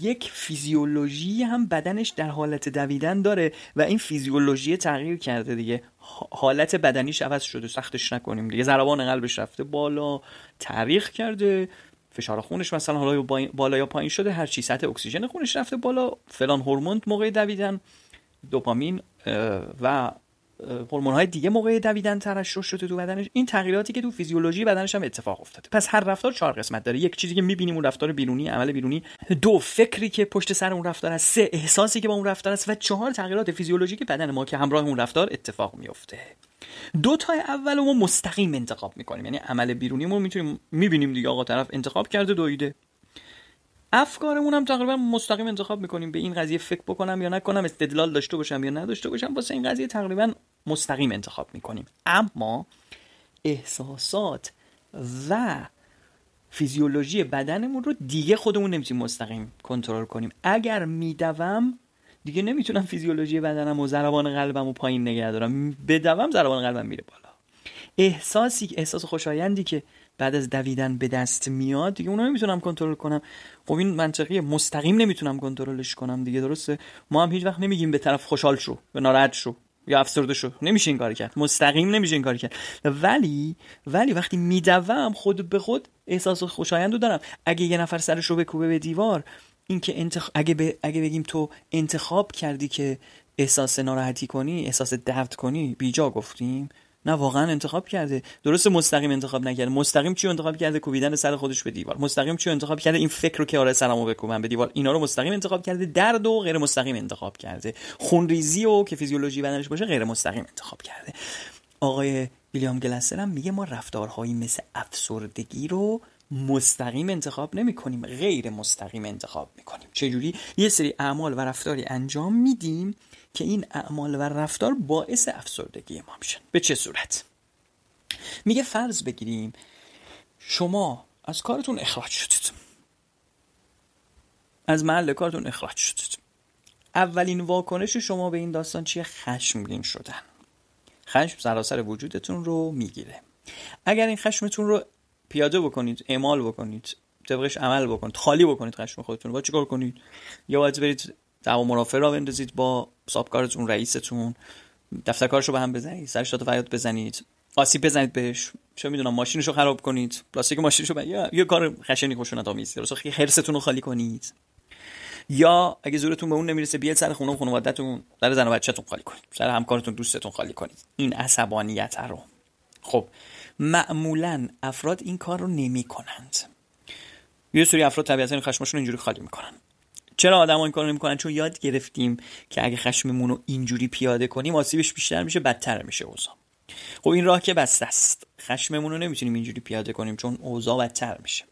Speaker 1: یک فیزیولوژی هم بدنش در حالت دویدن داره و این فیزیولوژی تغییر کرده دیگه. حالت بدنیش عوض شده سختش نکنیم دیگه. ضربان قلبش رفته بالا تاریخ کرده فشار خونش مثلا حالا بالا یا پایین شده هر چی. سطح اکسیژن خونش رفته بالا فلان هورمون موقع دویدن دوپامین و هورمون های دیگه موقع دویدن ترشح شده تو بدنش این تغییراتی که تو فیزیولوژی بدنش هم اتفاق افتاده. پس هر رفتار چهار قسمت داره. یک چیزی که می‌بینیم اون رفتار بیرونی عمل بیرونی. دو فکری که پشت سر اون رفتار است. سه احساسی که با اون رفتار است. و چهار تغییرات فیزیولوژیک بدن ما که همراه اون رفتار اتفاق میفته دو تا اول ما مستقیم انتخاب می‌کنیم. یعنی عمل بیرونی ما می‌تونیم می‌بینیم دیگه آقا طرف انتخاب کرده دویده. افکارمون هم تقریبا مستقیم انتخاب می‌کنیم. به این قضیه فکر بکنم یا نکنم استدلال داشته باشم یا نداشته باشم. واسه این قضیه تقریبا مستقیم انتخاب می‌کنیم. اما احساسات و فیزیولوژی بدنمون رو دیگه خودمون نمی‌تونیم مستقیم کنترل کنیم. اگر میدوم دیگه نمی‌تونم فیزیولوژی بدنم و ضربان قلبم و پایین نگه دارم. بدوم ضربان قلبم میره بالا. احساسی احساس خوشایندی که بعد از دویدن به دست میاد دیگه اونو نمی‌تونم کنترل کنم. خب این منطقیه مستقیم نمی‌تونم کنترلش کنم دیگه درسته؟ ما هم هیچ وقت نمیگیم به طرف خوشحال شو به ناراحت شو. یا افسرده شو. نمیشه این کار کرد. مستقیم نمیشه این کار کرد. ولی ولی وقتی میدوم خود به خود احساس خوشایند رو دارم. اگه یه نفر سرش رو بکوبه به دیوار این که انتخ... اگه, اگه بگیم تو انتخاب کردی که احساس ناراحتی کنی احساس درد کنی بیجا گفتیم. نه واقعا انتخاب کرده. درست مستقیم انتخاب نکرده. مستقیم چی انتخاب کرده؟ کوبیدن سر خودش به دیوار. مستقیم چی انتخاب کرده؟ این فکر رو که آره سلامو بکوبم به دیوار. اینا رو مستقیم انتخاب کرده. درد و غیر مستقیم انتخاب کرده. خونریزی و که فیزیولوژی بدنش باشه غیر مستقیم انتخاب کرده. آقای ویلیام گلسر هم میگه ما رفتارهایی مثل افسردگی رو مستقیم انتخاب نمی کنیم غیر مستقیم انتخاب می کنیم چجوری؟ یه سری اعمال و رفتاری انجام میدیم که این اعمال و رفتار باعث افسردگی ما میشن. به چه صورت؟ میگه فرض بگیریم شما از کارتون اخراج شدید. از محل کارتون اخراج شدید. اولین واکنش شما به این داستان چیه؟ خشمگین شدن. خشم سراسر وجودتون رو می‌گیره. اگر این خشمتون رو پیاده بکنید اعمال بکنید طبقش عمل بکنید خالی بکنید خشم خودتون با چیکار کنید؟ یا باید برید دعوا مرافع را بندازید با سابکارتون رئیستون. دفتر کارشو به هم بزنید سرش داد فریاد بزنید. آسیب بزنید بهش. چه می‌دونم ماشینشو خراب کنید. پلاستیک ماشینشو ب... یا یه کار خشنی خشونت آمیز درست خرستون رو خالی کنید. یا اگه زورتون به اون نمی‌رسه بیاید سر خونه و خانواده‌تون سر زن و بچه‌تون خالی کنید. سر همکارتون دوستتون خالی کنید. این عصبانیت رو. خب معمولا افراد این کار رو نمی کنند یه سری افراد طبیعتا خشمشون اینجوری خالی می‌کنن. چرا آدم این کارو نمی‌کنن؟ چون یاد گرفتیم که اگه خشممون رو اینجوری پیاده کنیم آسیبش بیشتر میشه بدتر میشه اوضاع. خب این راه که بسته است. خشممون رو نمی‌تونیم اینجوری پیاده کنیم چون اوضاع بدتر میشه.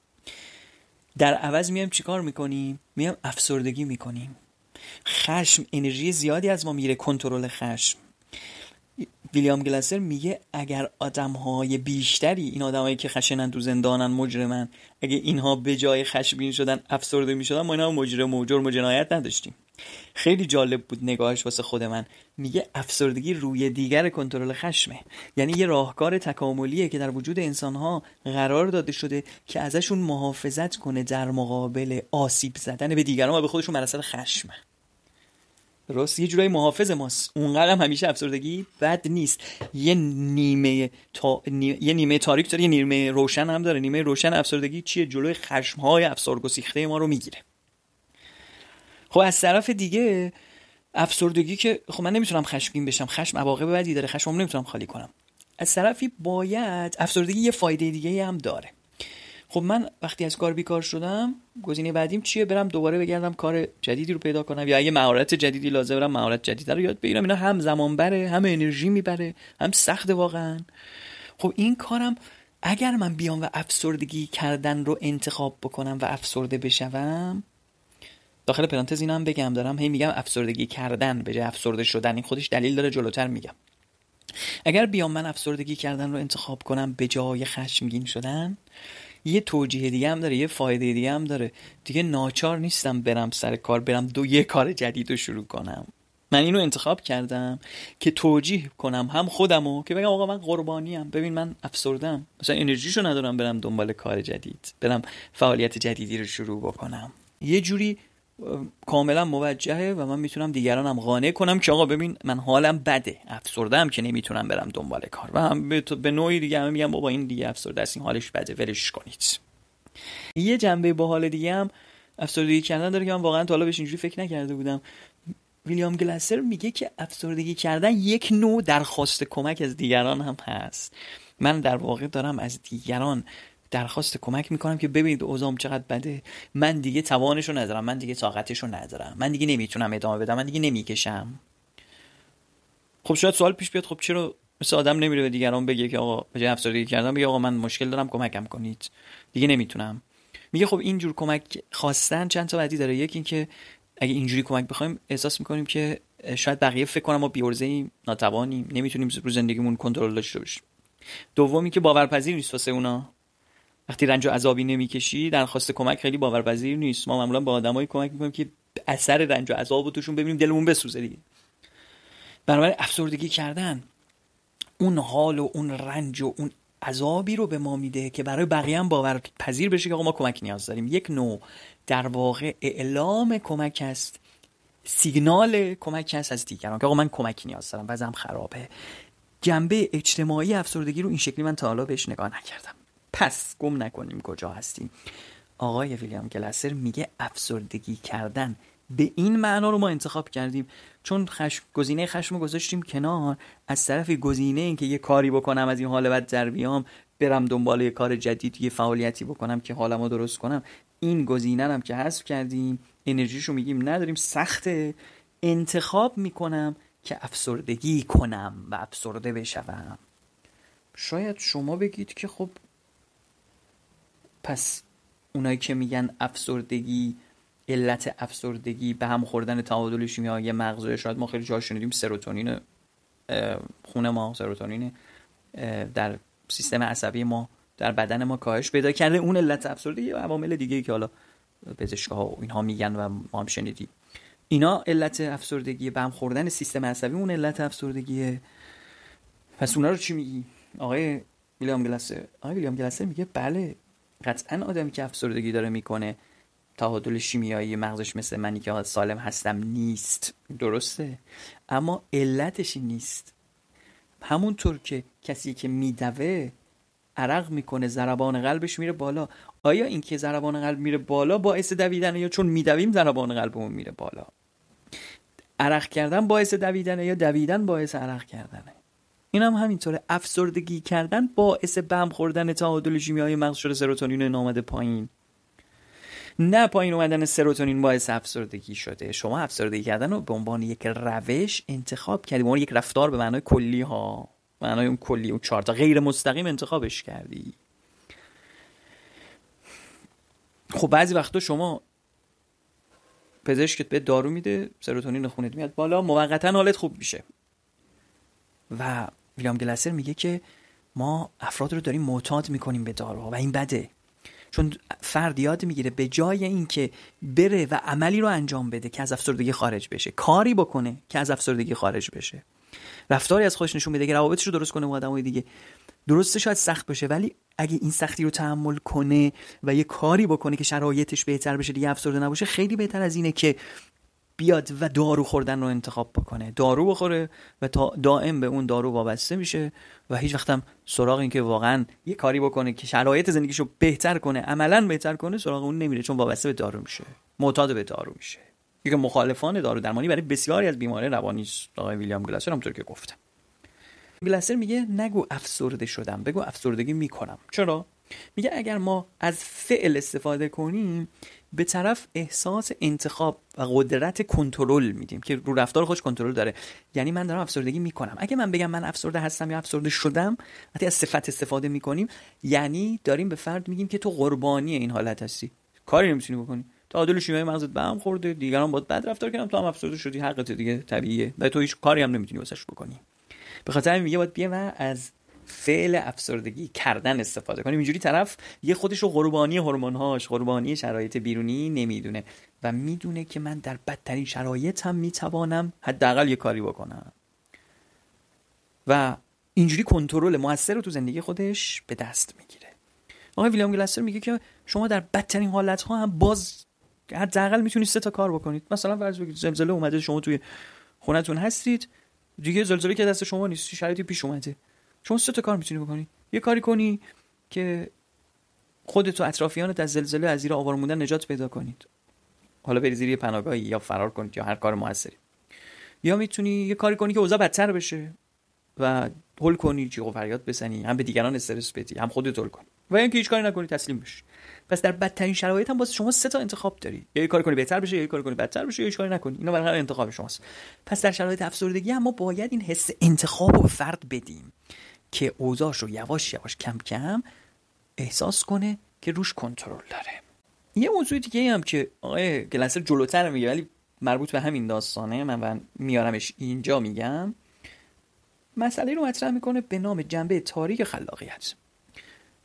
Speaker 1: در عوض میایم چیکار می‌کنیم؟ میایم افسردگی می‌کنیم. خشم انرژی زیادی از ما میره کنترل خشم. ویلیام گلاسر میگه اگر آدم های بیشتری این آدمایی که خشنن تو زندانن مجرمن اگه اینها به جای خشمگین شدن افسرده می‌شدن ما اینا مجرم و جرم و جنایت نداشتیم. خیلی جالب بود نگاهش واسه خود من. میگه افسردگی روی دیگر کنترل خشمه. یعنی یه راهکار تکاملیه که در وجود انسانها قرار داده شده که ازشون محافظت کنه در مقابل آسیب زدن به دیگران و به خودشون بر خشم. راست یه جورایی محافظ ماست. اونقدر هم همیشه افسردگی بد نیست. یه نیمه تا... یه نیمه تاریک داره یه نیمه روشن هم داره. نیمه روشن افسردگی چیه؟ جلوی خشم های افسارگسیخته ما رو می‌گیره. خب از طرف دیگه افسردگی که خب من نمی‌تونم خشمگین بشم. خشم عواقب بدی داره. خشمم نمی‌تونم خالی کنم. از طرفی باید افسردگی یه فایده دیگه هم داره. خب من وقتی از کار بیکار شدم گزینه بعدیم چیه؟ برم دوباره بگردم کار جدیدی رو پیدا کنم یا اگه مهارت جدیدی لازم برم مهارت جدیدی رو یاد بگیرم. اینا هم زمان بره هم انرژی می‌بره هم سخت واقعا. خب این کارم اگر من بیام و افسردگی کردن رو انتخاب بکنم و افسرده بشوم داخل پرانتز اینم بگم دارم هی میگم افسردگی کردن به جای افسرده شدن. این خودش دلیل داره جلوتر میگم. اگر بیام من افسردگی کردن رو انتخاب کنم به جای خشمگین شدن یه توجیه دیگه هم داره یه فایده دیگه هم داره. دیگه ناچار نیستم برم سر کار برم دو یه کار جدید رو شروع کنم. من اینو انتخاب کردم که توجیه کنم هم خودمو که بگم آقا من قربانیم. ببین من افسردم مثلا انرژیشو ندارم برم دنبال کار جدید. برم فعالیت جدیدی رو شروع بکنم. یه جوری کاملا موجهه و من می‌تونم دیگرانم قانع کنم که آقا ببین من حالم بده. افسردم که نمی‌تونم برم دنبال کار. و هم به نوعی دیگه هم میگم بابا این دیگه افسرده است این حالش بده ولش کنید. یه جنبه با حال دیگه هم افسردگی کردن داره که من واقعا تا حالا بهش اینجوری فکر نکرده بودم. ویلیام گلاسر میگه که افسردگی کردن یک نوع درخواست کمک از دیگران هم هست. من در واقع دارم از دیگران درخواست کمک می‌کنم که ببینید اوزام چقدر بده. من دیگه توانشو ندارم من دیگه طاقتشو ندارم. من دیگه نمی‌تونم ادامه بدم من دیگه نمی‌کشم. خب شاید سوال پیش بیاد خب چرا مثل آدم نمیره به دیگران بگه که آقا به افسردگی کردم بگه آقا من مشکل دارم کمکم کنید. دیگه نمی‌تونم. میگه خب اینجور کمک خواستن چند تا بدی داره. یکی اینکه اگه اینجوری کمک بخوایم احساس می‌کنیم که شاید بقیه فکر کنم ما بیورزه ایم ناتوانیم نمی‌تونیم رو زندگیمون کنترل داشته باشیم. دومی که باورپذیر نیست واسه اونا. وقتی رنج و عذابی نمی‌کشی درخواست کمک خیلی باورپذیر نیست. ما معمولا با آدمایی کمک می‌کنیم که اثر رنج و عذاب و توشون ببینیم دلمون بسوزه دیگه. بنابراین افسردگی کردن اون حال و اون رنج و اون عذابی رو به ما میده که برای بقیه هم باورپذیر بشه که آقا ما کمک نیاز داریم. یک نوع در واقع اعلام کمک است سیگنال کمک هست از دیگران که آقا من کمک نیاز دارم وضعم خرابه. جنبه اجتماعی افسردگی رو این شکلی من تا حالا بهش نگاه نکردم. پس گم نکنیم کجا هستیم. آقای ویلیام گلاسر میگه افسردگی کردن. به این معنا رو ما انتخاب کردیم. چون خشم گزینه خشم رو گذاشتیم کنار از طرف گزینه این که یه کاری بکنم از این حال بد در بیام برم دنبال یه کار جدید یه فعالیتی بکنم که حالمو درست کنم. این گزینه هم که حذف کردیم انرژیشو میگیم نداریم سخته. انتخاب می‌کنم که افسردگی کنم و افسرده بشوم. شاید شما بگید که خب پس اونایی که میگن افسردگی علت افسردگی به هم خوردن تعادل شیمیایی مغزه شاید ما خیلی جا شنیدیم سروتونین خون ما سروتونین در سیستم عصبی ما در بدن ما کاهش پیدا کرده. اون علت افسردگی و عوامل دیگه که حالا پزشکا و اینها میگن و ما هم شنیدیم. اینا علت افسردگی به هم خوردن سیستم عصبی اون علت افسردگیه. پس اونا رو چی میگی؟ آقای ویلیام گلاسر آقای ویلیام گلاسر میگه بله قطعا آدمی که افسردگی داره می‌کنه تعادل شیمیایی مغزش مثل منی که سالم هستم نیست. درسته؟ اما علتش نیست. همونطور که کسی که میدوه عرق می‌کنه ضربان قلبش میره بالا. آیا اینکه ضربان قلب میره بالا باعث دویدنه یا چون میدویم ضربان قلبمون میره بالا؟ عرق کردن باعث دویدنه یا دویدن باعث عرق کردنه؟ این هم همینطوره. افسردگی کردن باعث بم خوردن تعادل شیمیایی مغز شده سروتونین نامده پایین. نه پایین اومدن سروتونین باعث افسردگی شده. شما افسردگی کردن رو به عنوان یک روش انتخاب کردی. به عنوان یک رفتار به معنای کلی ها. معنای اون کلی اون چهار غیر مستقیم انتخابش کردی. خب بعضی وقتا شما پزشکت به دارو میده سروتونین خونت میاد بالا موقتا حالت خوب میشه. و ویلیام گلاسر میگه که ما افراد رو داریم معتاد می‌کنیم به داروها و این بده. چون فرد یاد می‌گیره به جای اینکه بره و عملی رو انجام بده که از افسردگی خارج بشه کاری بکنه که از افسردگی خارج بشه. رفتاری از خودش نشون بده که روابطش رو درست کنه با آدمای دیگه. درسته شاید سخت باشه ولی اگه این سختی رو تحمل کنه و یه کاری بکنه که شرایطش بهتر بشه دیگه افسرده نباشه خیلی بهتر از اینه که بیاد و دارو خوردن رو انتخاب بکنه. دارو بخوره و تا دائم به اون دارو وابسته میشه و هیچ وقتم سراغ این که واقعا یه کاری بکنه که شرایط زندگیشو بهتر کنه عملا بهتر کنه سراغ اون نمیره چون وابسته به دارو میشه. معتاد به دارو میشه. یکی مخالفان دارو درمانی برای بسیاری از بیماری روانی است. آقای ویلیام گلاسر همونطور که گفتم. گلاسر میگه نگو افسرده شدم بگو افسردگی می‌کنم. چرا؟ میگه اگر ما از فعل استفاده کنیم به طرف احساس انتخاب و قدرت کنترل میدیم که رو رفتار خودش کنترل داره. یعنی من دارم افسردگی می‌کنم. اگه من بگم من افسرده هستم یا افسرده شدم وقتی از صفت استفاده می‌کنیم یعنی داریم به فرد میگیم که تو قربانی این حالت هستی. کاری نمی‌تونی بکنی. تعادل شیمیایی مغزت به هم خورده دیگران باید بد رفتار کردن تو هم افسرده شدی حقت دیگه طبیعیه. و تو هیچ کاری هم نمی‌تونی واسش بکنی. به خاطر همین میگه باید بیا و از فعل افسردگی کردن استفاده کنیم. اینجوری طرف یه خودش رو قربانی هورمون‌هاش قربانی شرایط بیرونی نمی‌دونه و می‌دونه که من در بدترین شرایط هم می‌توانم حداقل یه کاری بکنم. و اینجوری کنترل موثر رو تو زندگی خودش به دست می‌گیره. آقای ویلیام گلستر میگه که شما در بدترین حالت ها هم باز حداقل می‌تونید سه تا کار بکنید. مثلا فرض بگیرید زلزله اومده شما توی خونتون هستید دیگه زلزله که دست شما نیست شرایطی پیش اومده. شما سه تا کار می‌تونی بکنی. یه کاری کنی که خودت و اطرافیانت از زلزله از زیر آوار موندن نجات پیدا کنید. حالا بری زیر پناهگاهی یا فرار کنید یا هر کار موثری. یا می‌تونی یه کاری کنی که اوضاع بدتر بشه و هول کنی جیغ و فریاد بزنی هم به دیگران استرس بدی هم خودت هول کنی. و اینکه هیچ کاری نکنی تسلیم بشی. پس در بدترین شرایط هم باز شما سه تا انتخاب داری. یا یه کاری کنی بهتر بشه یا یه کاری کنی بدتر بشه یا هیچ کاری نکنی. اینا برای انتخاب شماست. پس در شرایط افسردگی هم ما باید این حس انتخاب رو فرد بدیم. که اوضاعش رو یواش یواش کم کم احساس کنه که روش کنترل داره. یه موضوع دیگه هم که آقای گلسر جلوتر میگه ولی مربوط به همین داستانه من میارمش اینجا میگم. مسئله رو مطرح می‌کنه به نام جنبه تاریک خلاقیت.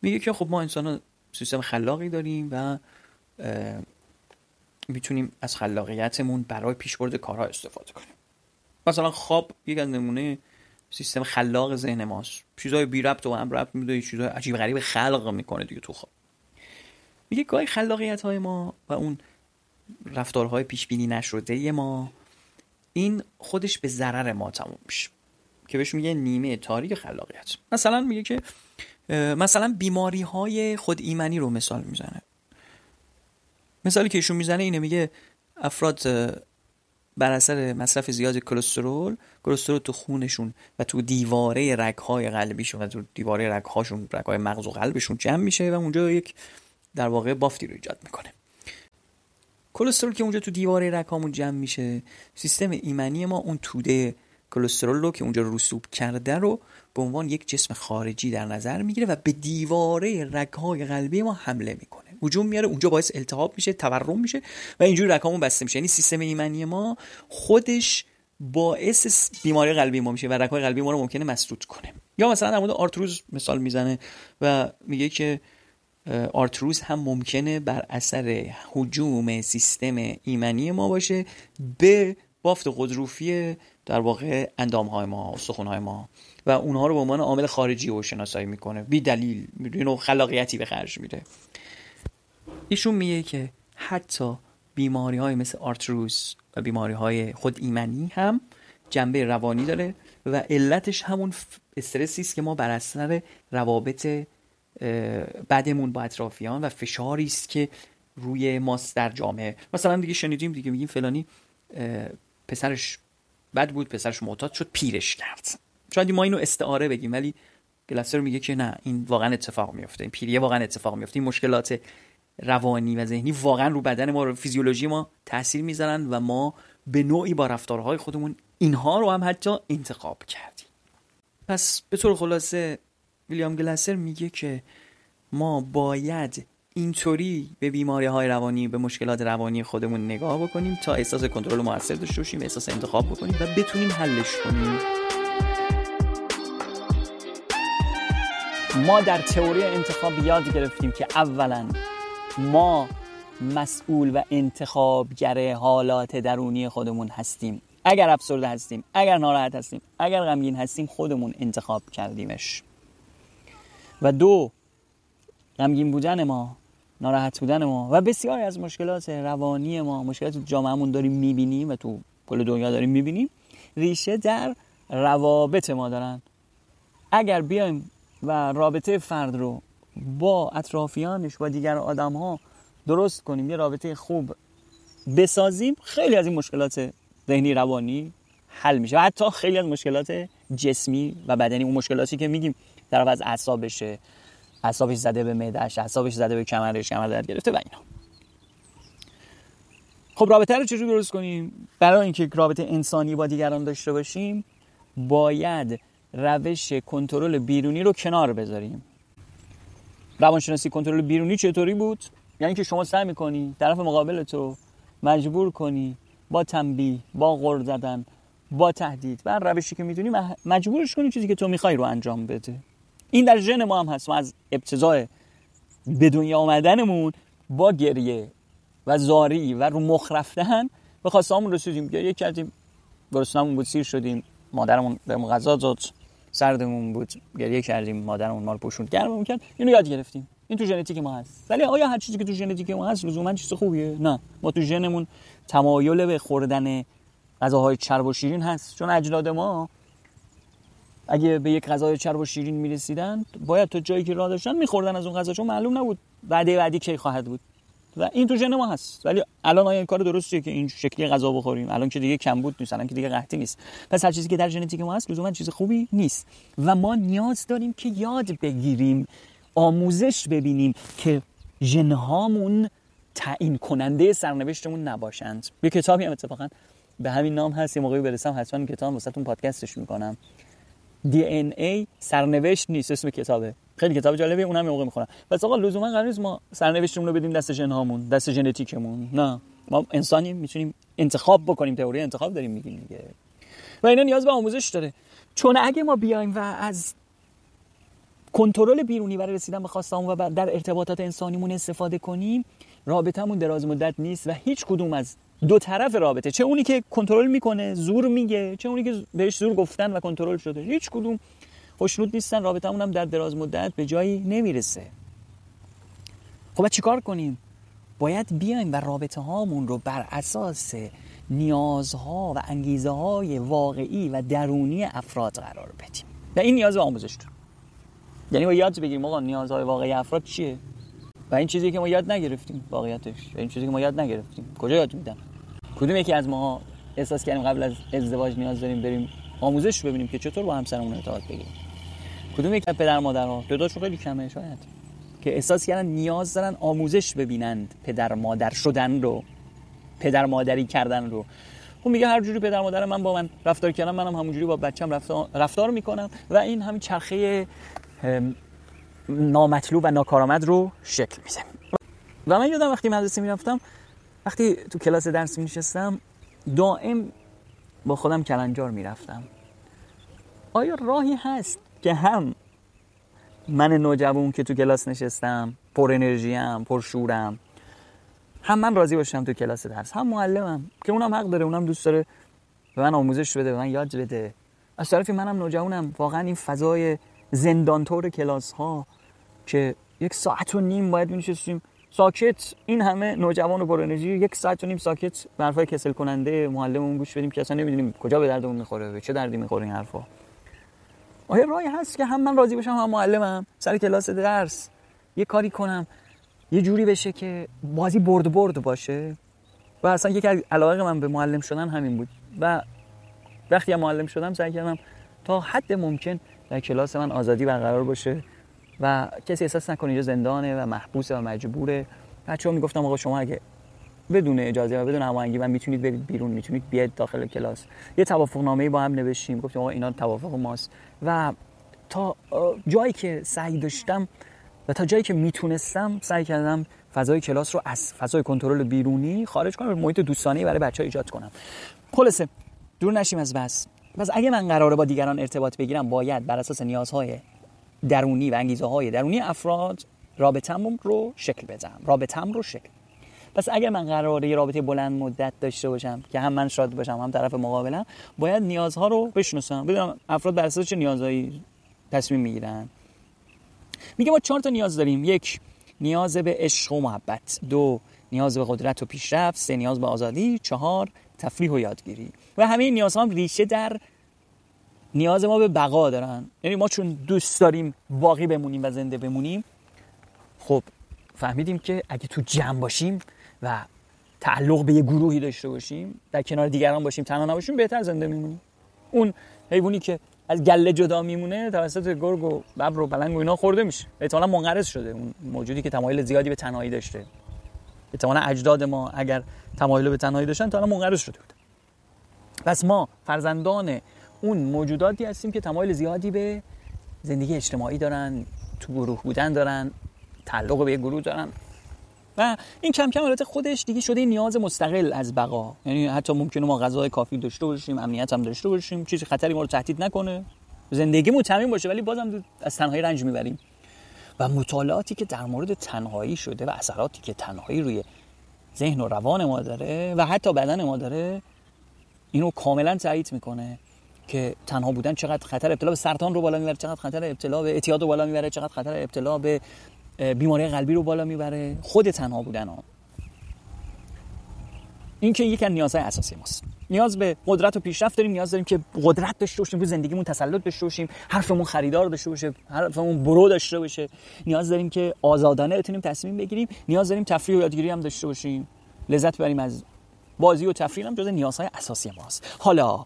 Speaker 1: میگه که خب ما انسان سیستم خلاقی داریم و می‌تونیم از خلاقیتمون برای پیشبرد کارها استفاده کنیم. مثلا خواب یک از نمونه سیستم خلاق ذهن ماست. چیزای بی ربط و هم ربط میده چیزای عجیب غریب خلق می‌کنه دیگه تو خواب. میگه گاهی خلاقیت های ما و اون رفتارهای پیش بینی نشده ما این خودش به ضرر ما تموم میشه. که بهش میگه نیمه تاریک خلاقیت. مثلا میگه که مثلا بیماری های خود ایمنی رو مثال می‌زنه. مثالی که ایشون می‌زنه اینه میگه افراد بر اثر مصرف زیاد کلسترول کلسترول تو خونشون و تو دیواره رگهای قلبیشون و تو دیواره رگهاشون رگهای مغز و قلبشون جمع میشه و اونجا یک در واقع بافتی رو ایجاد می‌کنه. کلسترول که اونجا تو دیواره رگهامون جمع میشه سیستم ایمنی ما اون توده کلسترول رو که اونجا رسوب کرده رو به عنوان یک جسم خارجی در نظر می‌گیره و به دیواره رگهای قلبی ما حمله می‌کنه. هجوم میاره اونجا باعث التهاب میشه تورم میشه و اینجوری رگهامون بسته میشه. یعنی سیستم ایمنی ما خودش باعث بیماری قلبی ما میشه و رگهای قلبی ما رو ممکنه مسدود کنه. یا مثلا در مورد آرتروز مثال می‌زنه و میگه که آرتروز هم ممکنه بر اثر حجوم سیستم ایمنی ما باشه به بافت قدروفی در واقع اندام های ما استخون های ما. و اونها رو به عنوان عامل خارجی و شناسایی می‌کنه. بی دلیل. نوع خلاقیتی به خرج میده. ایشون میگه که حتی بیماری های مثل آرتروز و بیماری های خود ایمنی هم جنبه روانی داره و علتش همون استرسی است که ما بر اثر روابط بدمون با اطرافیان و فشاری است که روی ماست در جامعه. مثلا دیگه شنیدیم دیگه میگیم فلانی پسرش بد بود پسرش معتاد شد پیرش کرد شاید ما اینو استعاره بگیم ولی گلاسر میگه که نه این واقعا اتفاق میفته این پیریه واقعا اتفاق میفته این مشکلات روانی و ذهنی واقعا رو بدن ما رو فیزیولوژی ما تاثیر می‌ذارن و ما به نوعی با رفتارهای خودمون اینها رو هم حتی انتخاب کردیم. پس به طور خلاصه ویلیام گلاسر میگه که ما باید اینطوری به بیماری های روانی به مشکلات روانی خودمون نگاه بکنیم تا احساس کنترل موثر داشته باشیم احساس انتخاب بکنیم و بتونیم حلش کنیم. ما در تئوری انتخاب یاد گرفتیم که اولا ما مسئول و انتخابگر حالات درونی خودمون هستیم. اگر افسرده هستیم اگر ناراحت هستیم اگر غمگین هستیم خودمون انتخاب کردیمش. و دو غمگین بودن ما ناراحت بودن ما. و بسیاری از مشکلات روانی ما مشکلات جامعهمون داریم می‌بینیم و تو کل دنیا داریم می‌بینیم. ریشه در روابط ما دارن. اگر بیایم و رابطه فرد رو با اطرافیانش با دیگر آدم ها درست کنیم یه رابطه خوب بسازیم خیلی از این مشکلات ذهنی روانی حل میشه. و حتی خیلی از مشکلات جسمی و بدنی اون مشکلاتی که میگیم در از اعصابشه. اعصابش زده به معدهش اعصابش زده به کمرش کمر درد گرفته و اینا. خب رابطه رو چجوری درست کنیم؟ برای اینکه رابطه انسانی با دیگران داشته باشیم باید روش کنترل بیرونی رو کنار بذاریم. روانشناسی کنترل بیرونی چطوری بود؟ یعنی که شما سعی می‌کنی طرف مقابل تو مجبور کنی با تنبیه با غر زدن با تهدید بر روشی که می‌دونی مجبورش کنی چیزی که تو می‌خوای رو انجام بده. این در ژن ما هم هست. ما از ابتدای به دنیا آمدنمون با گریه و زاری و رو مخ رفتن به خواستامون رسیدیم. گریه کردیم. گرسنمون بود سیر شدیم. مادرمون به غذا داد. سردمون بود. گریه کردیم. مادرمون ما رو پوشوند گرممون کرد. اینو یاد گرفتیم. این تو ژنتیک ما هست. ولی آیا هر چیزی که تو ژنتیک ما هست لزوما چیز خوبیه؟ نه. ما تو ژنمون تمایل به خوردن غذاهای چرب و شیرین هست. چون اجداد ما اگه به یک غذای چرب و شیرین می‌رسیدن باید تا جایی که راه داشتن میخوردن از اون غذا چون معلوم نبود بعد بعدی کی خواهد بود. و این تو ژن ما هست. ولی الان آیا این کار درستیه که این شکلی غذا بخوریم؟ الان که دیگه کمبود نیست الان که دیگه قحطی نیست. پس هر چیزی که در ژنتیک ما هست لزوما چیز خوبی نیست. و ما نیاز داریم که یاد بگیریم آموزش ببینیم که ژنهامون تعیین کننده سرنوشتمون نباشند. یه کتابی هم اتفاقا به همین نام هست یه موقعی برسم حتما کتاب واسهتون پادکستش می‌کنم. ای سرنوشت نیست اسم کتابه. خیلی کتاب جالبه اونم موقع می‌خونم. پس آقا لزوما قرار نیست ما سرنوشتمون رو بدیم دست ژنهامون دست ژنتیکمون نه. ما انسانی می‌تونیم انتخاب بکنیم تئوری انتخاب داریم میگیم دیگه. و اینا نیاز به آموزش داره. چون اگه ما بیایم و از کنترل بیرونی برای رسیدن به خواستمون و در ارتباطات انسانیمون استفاده کنیم رابطمون دراز مدت نیست و هیچ کدوم از دو طرف رابطه. چه اونی که کنترل می‌کنه زور میگه چه اونی که بهش زور گفتن و کنترل شده. هیچ کدوم خوشنود نیستن رابطمون هم در دراز مدت به جایی نمی‌رسه. خب چیکار کنیم؟ باید بیایم و رابطه هامون رو بر اساس نیازها و انگیزه های واقعی و درونی افراد قرار بدیم. و این نیاز به آموزش داره یعنی با یاد بگیریم آقا نیازهای واقعی افراد چیه؟ و این چیزی که ما یاد نگرفتیم واقعیتش. این چیزی که ما یاد نگرفتیم. کجا یاد میدن؟ کدوم یکی از ما احساس کردیم قبل از ازدواج نیاز داریم بریم آموزش ببینیم که چطور با همسرمون ارتباط بگیریم؟ کدوم یک پدر مادرها؟ تعدادشون خیلی کمه شاید. که احساس کردن نیاز دارن آموزش ببینند پدر مادر شدن رو پدر مادری کردن رو. اون میگه هر جوری پدر مادر من با من رفتار کردم منم همونجوری با بچم رفتار, رفتار می‌کنم و این همین چرخه نامطلوب و ناکارآمد رو شکل میده. و من یادم وقتی مدرسه می‌رفتم وقتی تو کلاس درس میشستم دائم با خودم کلنجار می‌رفتم. آیا راهی هست که هم من نوجوان که تو کلاس نشستم پر انرژیم پر شورم هم من راضی باشم تو کلاس درس هم معلمم که اونم حق داره اونم دوست داره به من آموزش بده به من یاد بده. از طرفی منم نوجوانم واقعا این فضای زندانطور کلاس ها که یک ساعت و نیم باید می ساکت این همه نوجوان و پر انرژی یک ساعت و نیم ساکت به حرفای کسل کننده معلممون گوش بدیم که اصلا نمی‌دونیم کجا به دردمون می‌خوره به چه دردی می‌خوره این حرفا. آیا راهی هست که هم من راضی باشم هم معلمم؟ سر کلاس درس. یه کاری کنم. یه جوری بشه که بازی برد برد باشه. و اصلا یکی از علاقه من به معلم شدن همین بود. و وقتی معلم شدم سعی کردم تا حد ممکن در کلاس من آزادی برقرار باشه. و کسی احساس نکنه اینجا زندانه و محبوسه و مجبوره. بچه ها می‌گفتم آقا شما اگه بدون اجازه و بدون هماهنگی من می‌تونید برید بیرون می‌تونید بیاید داخل کلاس. یه توافق نامه با هم نوشتیم. گفتیم آقا اینا توافق ماست. و تا جایی که سعی داشتم و تا جایی که می‌تونستم سعی کردم فضای کلاس رو از فضای کنترل بیرونی خارج کنم محیط دوستانه برای بچه ها ایجاد کنم. خلاصه دور نشیم از بس. پس اگه من قراره با دیگران ارتباط بگیرم باید بر اساس نیازهای درونی و انگیزه های درونی افراد رابطم رو شکل بدم. رابطم رو شکل. پس اگر من قراره یه رابطه بلند مدت داشته باشم که هم من شاد باشم هم طرف مقابلم باید نیازها رو بشناسم. بدونم افراد بر اساس چه نیازهایی تصمیم می‌گیرن. میگه ما چهار تا نیاز داریم. یک نیاز به عشق و محبت. دو نیاز به قدرت و پیشرفت. سه نیاز به آزادی. چهار تفریح و یادگیری. و همه این نیازها هم ریشه در نیاز ما به بقا دارن. یعنی ما چون دوست داریم باقی بمونیم و زنده بمونیم خب فهمیدیم که اگه تو جمع باشیم و تعلق به یه گروهی داشته باشیم در کنار دیگران باشیم تنها نباشیم بهتر زنده میمونیم. اون حیوانی که از گله جدا میمونه توسط گرگ و ببر و پلنگ و اینا خورده میشه. احتمالاً منقرض شده اون موجودی که تمایل زیادی به تنهایی داشته. احتمالاً اجداد ما اگر تمایل به تنهایی داشتن تا منقرض شده بود پس ما فرزندان اون موجوداتی هستیم که تمایل زیادی به زندگی اجتماعی دارن تو گروه بودن دارن تعلق به یه گروه دارن. و این کم کم البته خودش دیگه شده نیاز مستقل از بقا. یعنی حتی ممکنه ما غذای کافی داشته باشیم امنیت هم داشته باشیم چیزی خطری ما رو تهدید نکنه. زندگی تمرین باشه ولی بازم از تنهایی رنج می‌بریم. و مطالعاتی که در مورد تنهایی شده و اثراتی که تنهایی روی ذهن و روان ما داره و حتی بدن ما داره اینو کاملا تایید می‌کنه. که تنها بودن چقدر خطر ابتلا به سرطان رو بالا می‌بره چقدر خطر ابتلا به اعتیاد رو بالا می‌بره چقدر خطر ابتلا به بیماری قلبی رو بالا می‌بره. خود تنها بودن ها. این که یکی از نیازهای اساسی ماست. نیاز به قدرت و پیشرفت داریم نیاز داریم که قدرت داشته باشیم روی زندگیمون تسلط داشته باشیم حرفمون خریدار داشته باشه حرفمون برو داشته باشه. نیاز داریم که آزادانه بتونیم تصمیم بگیریم. نیاز داریم تفریح و یادگیری هم داشته باشیم. لذت ببریم از بازی و تفریح هم جز نیازهای اساسی ماست. حالا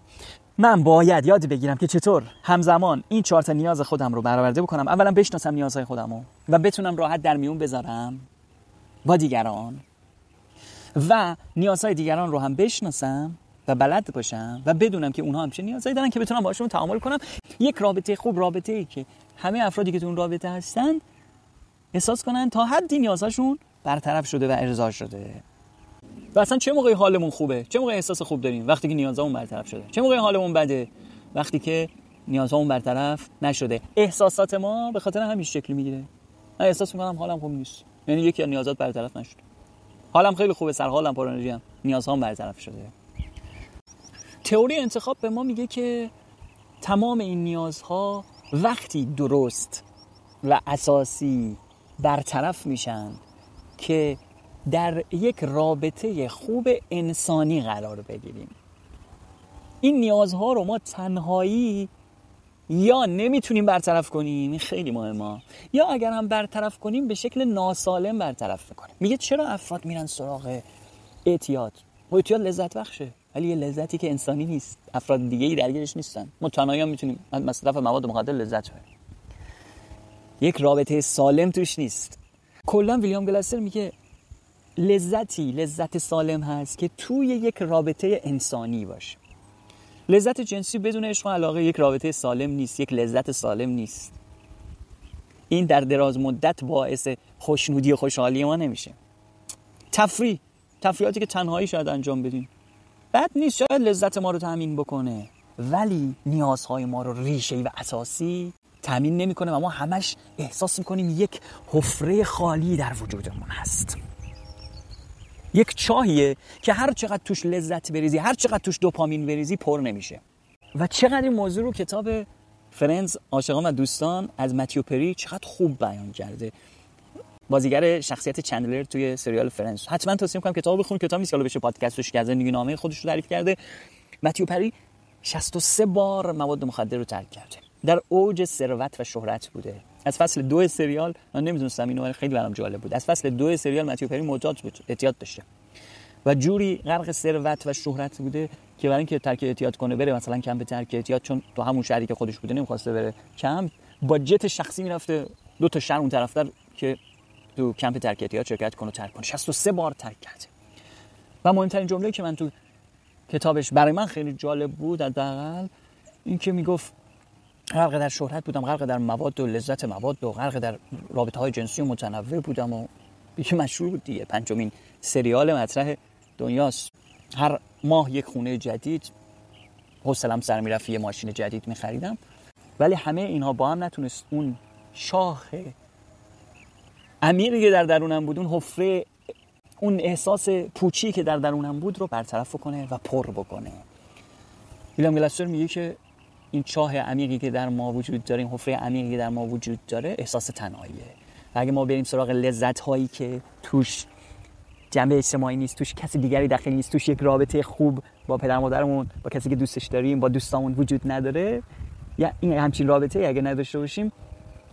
Speaker 1: من باید یاد بگیرم که چطور همزمان این چهار تا نیاز خودم رو برآورده بکنم. اولا بشناسم نیازهای خودم رو و بتونم راحت در میون بذارم با دیگران. و نیازهای دیگران رو هم بشناسم و بلد باشم و بدونم که اونها هم چه نیازهایی دارن که بتونم باشون تعامل کنم. یک رابطه خوب رابطه ای که همه افرادی که تو اون رابطه هستن احساس کنن تا حدی نیازهاشون برطرف شده و ارضا شده. و اصلا چه موقعی حالمون خوبه؟ چه موقع احساس خوب داریم؟ وقتی که نیازمون برطرف شده. چه موقعی حالمون بده؟ وقتی که نیازمون برطرف نشده. احساسات ما به خاطر همین شکلی می‌گیره. من احساس می‌کنم حالم خوب نیست. یعنی یکی از نیازات برطرف نشده حالم خیلی خوبه سر حالم پر انرژی ام نیازهام برطرف شده. تئوری انتخاب به ما میگه که تمام این نیازها وقتی درست و اساسی برطرف میشن که در یک رابطه خوب انسانی قرار بگیریم. این نیازها رو ما تنهایی یا نمی‌تونیم برطرف کنیم؟ این خیلی مهمه. یا اگر هم برطرف کنیم به شکل ناسالم برطرف کنیم میگه چرا افراد میرن سراغ اعتیاد؟ اعتیاد لذت بخشه ولی یه لذتی که انسانی نیست. افراد دیگه ای درگیرش نیستن. ما تنهایی هم می‌تونیم مصرف مواد مخدر لذت ببریم. یک رابطه سالم توش نیست. کلا ویلیام گلاسر میگه لذتی لذت سالم هست که توی یک رابطه انسانی باشه. لذت جنسی بدون عشق و علاقه یک رابطه سالم نیست یک لذت سالم نیست. این در دراز مدت باعث خوشنودی و خوشحالی ما نمیشه. تفریح تفریحاتی که تنهایی شاید انجام بدیم. بد نیست شاید لذت ما رو تامین بکنه. ولی نیازهای ما رو ریشه و اساسی تامین نمی‌کنه و ما همش احساس می‌کنیم یک حفره خالی در وجودمون هست. یک چاهیه که هر چقدر توش لذت بریزی هر چقدر توش دوپامین بریزی پر نمیشه. و چقدر این موضوع رو کتاب Friends عاشقان و دوستان از متیو پری چقدر خوب بیان کرده. بازیگر شخصیت چندلر توی سریال Friends حتما توصیه می‌کنم کتاب بخون کتاب نیست که بشه پادکستش کرد زندگی‌نامه خودش رو تعریف کرده. متیو پری 63 بار مواد مخدر رو ترک کرده. در اوج ثروت و شهرت بوده. از فصل دو سریال من نمی‌دونستم اینو خیلی برام جالب بود. از فصل دو سریال متیو پری معتاد بود اعتیاد داشته. و جوری غرق ثروت و شهرت بوده که برای اینکه ترک اعتیاد کنه بره مثلا کمپ ترک اعتیاد چون تو همون شهری که خودش بوده نمی‌خواسته بره کمپ با جت شخصی می‌رفته دو تا شهر اون طرفتر که تو کمپ ترک اعتیاد شرکت کنه و ترک کنه. 63 بار ترک کرده و مهمترین جمله که من تو کتابش برای من خیلی جالب بود حداقل این که می‌گفت غرق در شهرت بودم غرق در مواد و لذت مواد و غرق در رابطه های جنسی و متنوع بودم و یکی مشهور بود دیگه پنجمین سریال مطرح دنیاست. هر ماه یک خونه جدید حوصلم سر می‌رفت یه ماشین جدید میخریدم. ولی همه اینها با هم نتونست اون شاخ عمیقی که در درونم بود اون حفره اون احساس پوچی که در درونم بود رو برطرف کنه و پر بکنه. ویلیام گلستر میگه که این چاه عمیقی که در ما وجود داره این حفره عمیقی که در ما وجود داره احساس تنهاییه. اگه ما بریم سراغ لذت هایی که توش جنبه اجتماعی نیست توش کسی دیگری داخل نیست توش یک رابطه خوب با پدر مادرمون با کسی که دوستش داریم با دوستامون وجود نداره یا این همچین رابطه اگه نداشته باشیم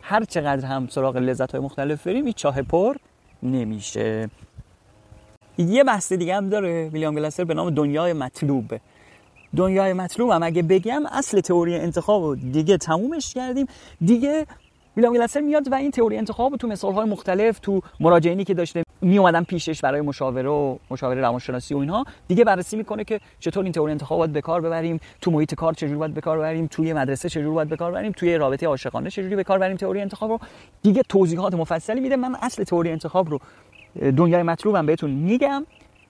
Speaker 1: هر چقدر هم سراغ لذت های مختلف بریم این چاه پر نمیشه. یه بحث دیگه هم داره ویلیام گلاسر به نام دنیای مطلوب. دنیای مطلوب هم اگه بگم اصل تئوری انتخاب رو دیگه تمومش کردیم. دیگه ویلیام گلاسر میاد و این تئوری انتخاب رو تو مثالهای مختلف تو مراجعینی که داشته می اومدن پیشش برای مشاوره و مشاوره روانشناسی و اینها دیگه بررسی می‌کنه که چطور این تئوری انتخاب باید به کار ببریم تو محیط کار چجوری باید به کار ببریم توی مدرسه چجوری باید به کار ببریم توی رابطه عاشقانه چجوری به کار ببریم تئوری انتخاب رو. دیگه توضیحات مفصلی میده. من اصل تئوری انتخاب رو دنیای مطلوبم بهتون میگم.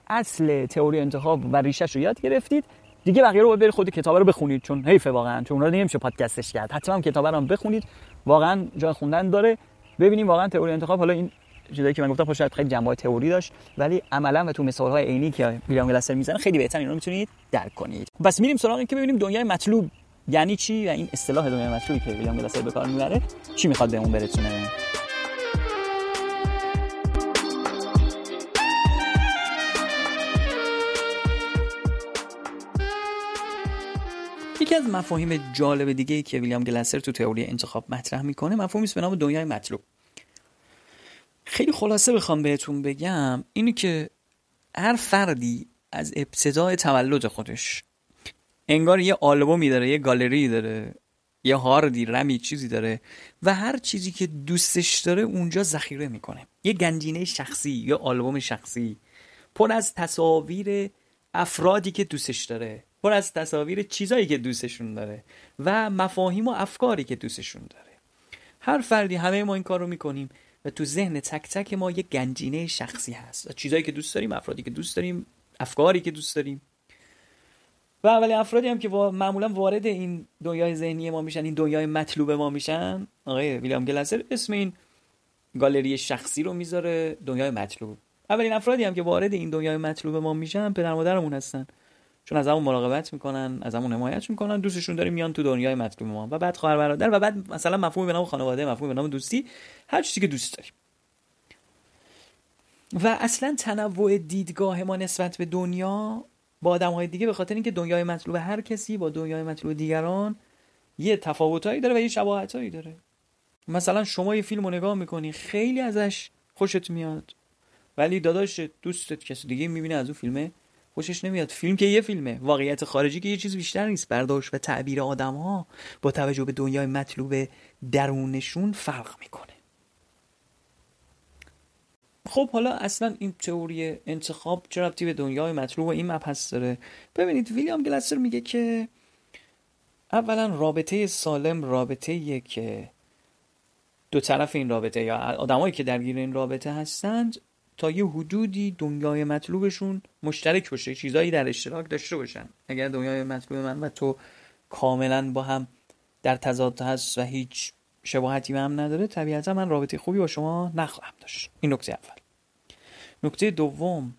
Speaker 1: اصل تئوری انتخاب و ریشش رو یاد گرفتید. دیگه بقیه رو برید خود کتاب رو بخونید چون حیفه واقعا چون اون رو نمیشه پادکستش کرد. حتما کتاب رو بخونید. واقعا جای خوندن داره. ببینیم واقعا تئوری انتخاب. حالا این چیزایی که من گفتم شاید خیلی جنبه تئوری داشت ولی عملا و تو مثال های عینی که ویلیام گلاسر می‌زنه خیلی بهتر این رو می‌تونید درک کنید. پس میریم سراغ این که ببینیم دنیای مطلوب یعنی چی و این اصطلاح دنیای مطلوبی که ویلیام گلاسر به کار می‌بره چی می‌خواد بهمون برسونه. یکی از مفاهیم جالب دیگه ای که ویلیام گلاسر تو تئوری انتخاب مطرح می‌کنه مفهومی به نام دنیای مطلوب. خیلی خلاصه بخوام بهتون بگم اینی که هر فردی از ابتدای تولد خودش انگار یه آلبومی داره یه گالری داره یه هاردی رمی چیزی داره و هر چیزی که دوستش داره اونجا ذخیره می‌کنه. یه گنجینه شخصی یه آلبوم شخصی پر از تصاویر افرادی که دوستش داره. پر از تصاویر چیزایی که دوستشون داره و مفاهیم و افکاری که دوستشون داره. هر فردی همه ما این کار رو می‌کنیم و تو ذهن تک تک ما یه گنجینه شخصی هست. چیزایی که دوست داریم افرادی که دوست داریم افکاری که دوست داریم. و اولی افرادی هم که معمولا وارد این دنیای ذهنی ما میشن این دنیای مطلوب ما میشن آقای ویلیام گلاسر اسم این گالری شخصی رو می‌ذاره دنیای مطلوب. اولین افرادی هم که وارد این دنیای مطلوب ما میشن پدر مادرمون هستن. چون از همون مراقبت می‌کنن از همون حمایت می‌کنن دوستشون داریم میان تو دنیای مطلوب ما. و بعد خواهر برادر و بعد مثلا مفهومی به نام خانواده مفهومی به نام دوستی هر چیزی که دوست داریم. و اصلا تنوع دیدگاه ما نسبت به دنیا با آدم های دیگه به خاطر اینکه دنیای مطلوب هر کسی با دنیای مطلوب دیگران یه تفاوتایی داره و یه شباهتایی داره. مثلا شما یه فیلم نگاه می‌کنی خیلی ازش خوشت میاد. ولی داداش دوستت کسی دیگه می‌بینه از اون فیلمه خوشش نمیاد. فیلم که یه فیلمه. واقعیت خارجی که یه چیز بیشتر نیست. برداشت و تعبیر آدم ها با توجه به دنیای مطلوب درونشون فرق می‌کنه. خب حالا اصلا این تئوری انتخاب چه ربطی به دنیای مطلوب و این مبحث داره؟ ببینید ویلیام گلاسر میگه که اولا رابطه سالم رابطه که دو طرف این رابطه یا آدمایی که درگیر این رابطه هستند تا یه حدودی دنیای مطلوبشون مشترک باشه چیزایی در اشتراک داشته باشن. اگر دنیای مطلوب من و تو کاملا با هم در تضاد هست و هیچ شباهتی به هم نداره طبیعتا من رابطه خوبی با شما نخواهم داشت. این نکته اول. نکته دوم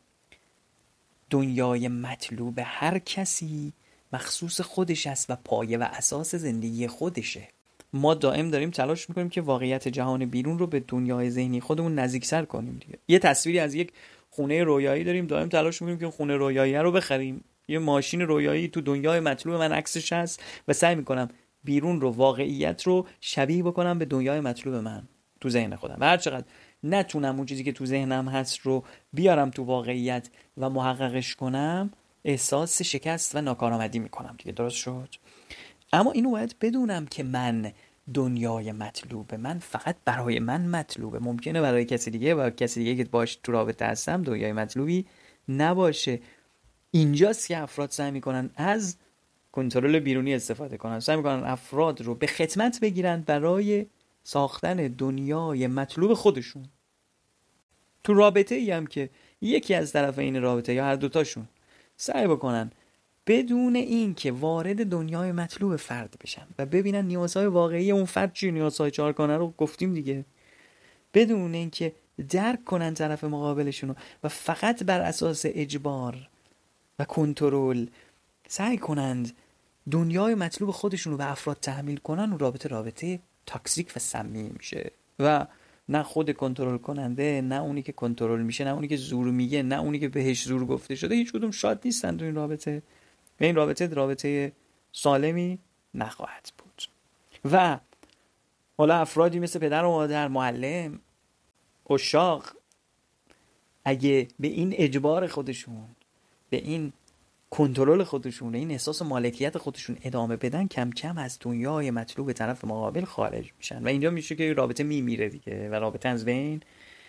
Speaker 1: دنیای مطلوب هر کسی مخصوص خودش است و پایه و اساس زندگی خودشه. ما دائم داریم تلاش می‌کنیم که واقعیت جهان بیرون رو به دنیای ذهنی خودمون نزدیکتر کنیم دیگه. یه تصویری از یک خونه رویایی داریم دائم تلاش می‌کنیم که خونه رویایی رو بخریم. یه ماشین رویایی تو دنیای مطلوب من عکسش هست و سعی می‌کنم بیرون رو واقعیت رو شبیه بکنم به دنیای مطلوب من تو ذهن خودم. و هر چقدر نتونم اون چیزی که تو ذهنم هست رو بیارم تو واقعیت و محققش کنم احساس شکست و ناکارآمدی می‌کنم دیگه. درست شد؟ اما اینو باید بدونم که من دنیای مطلوبه. من فقط برای من مطلوبه. ممکنه برای کسی دیگه و کسی دیگه که باش تو رابطه هستم دنیای مطلوبی نباشه. اینجاست که افراد سعی می‌کنن از کنترل بیرونی استفاده کنن. سعی می‌کنن افراد رو به خدمت بگیرن برای ساختن دنیای مطلوب خودشون. تو رابطه ای هم که یکی از طرف این رابطه یا هر دوتاشون سعی بکنن بدون اینکه وارد دنیای مطلوب فرد بشن و ببینن نیازهای واقعی اون فرد چی نیازهای چارکانه رو گفتیم دیگه. بدون اینکه درک کنن طرف مقابلشون و فقط بر اساس اجبار و کنترل سعی کنند دنیای مطلوب خودشون رو به افراد تحمیل کنن و رابطه رابطه تاکسیک و سمی میشه. و نه خود کنترل کننده نه اونی که کنترل میشه نه اونی که زور میگه نه اونی که بهش زور گفته شده هیچ کدوم شاد نیستن تو این رابطه. و این رابطه رابطه سالمی نخواهد بود. و حالا افرادی مثل پدر و مادر معلم اشاق اگه به این اجبار خودشون به این کنترل خودشون این احساس مالکیت خودشون ادامه بدن کم کم از دنیای مطلوب طرف مقابل خارج میشن. و اینجا میشه که رابطه میمیره دیگه. و رابطه از بین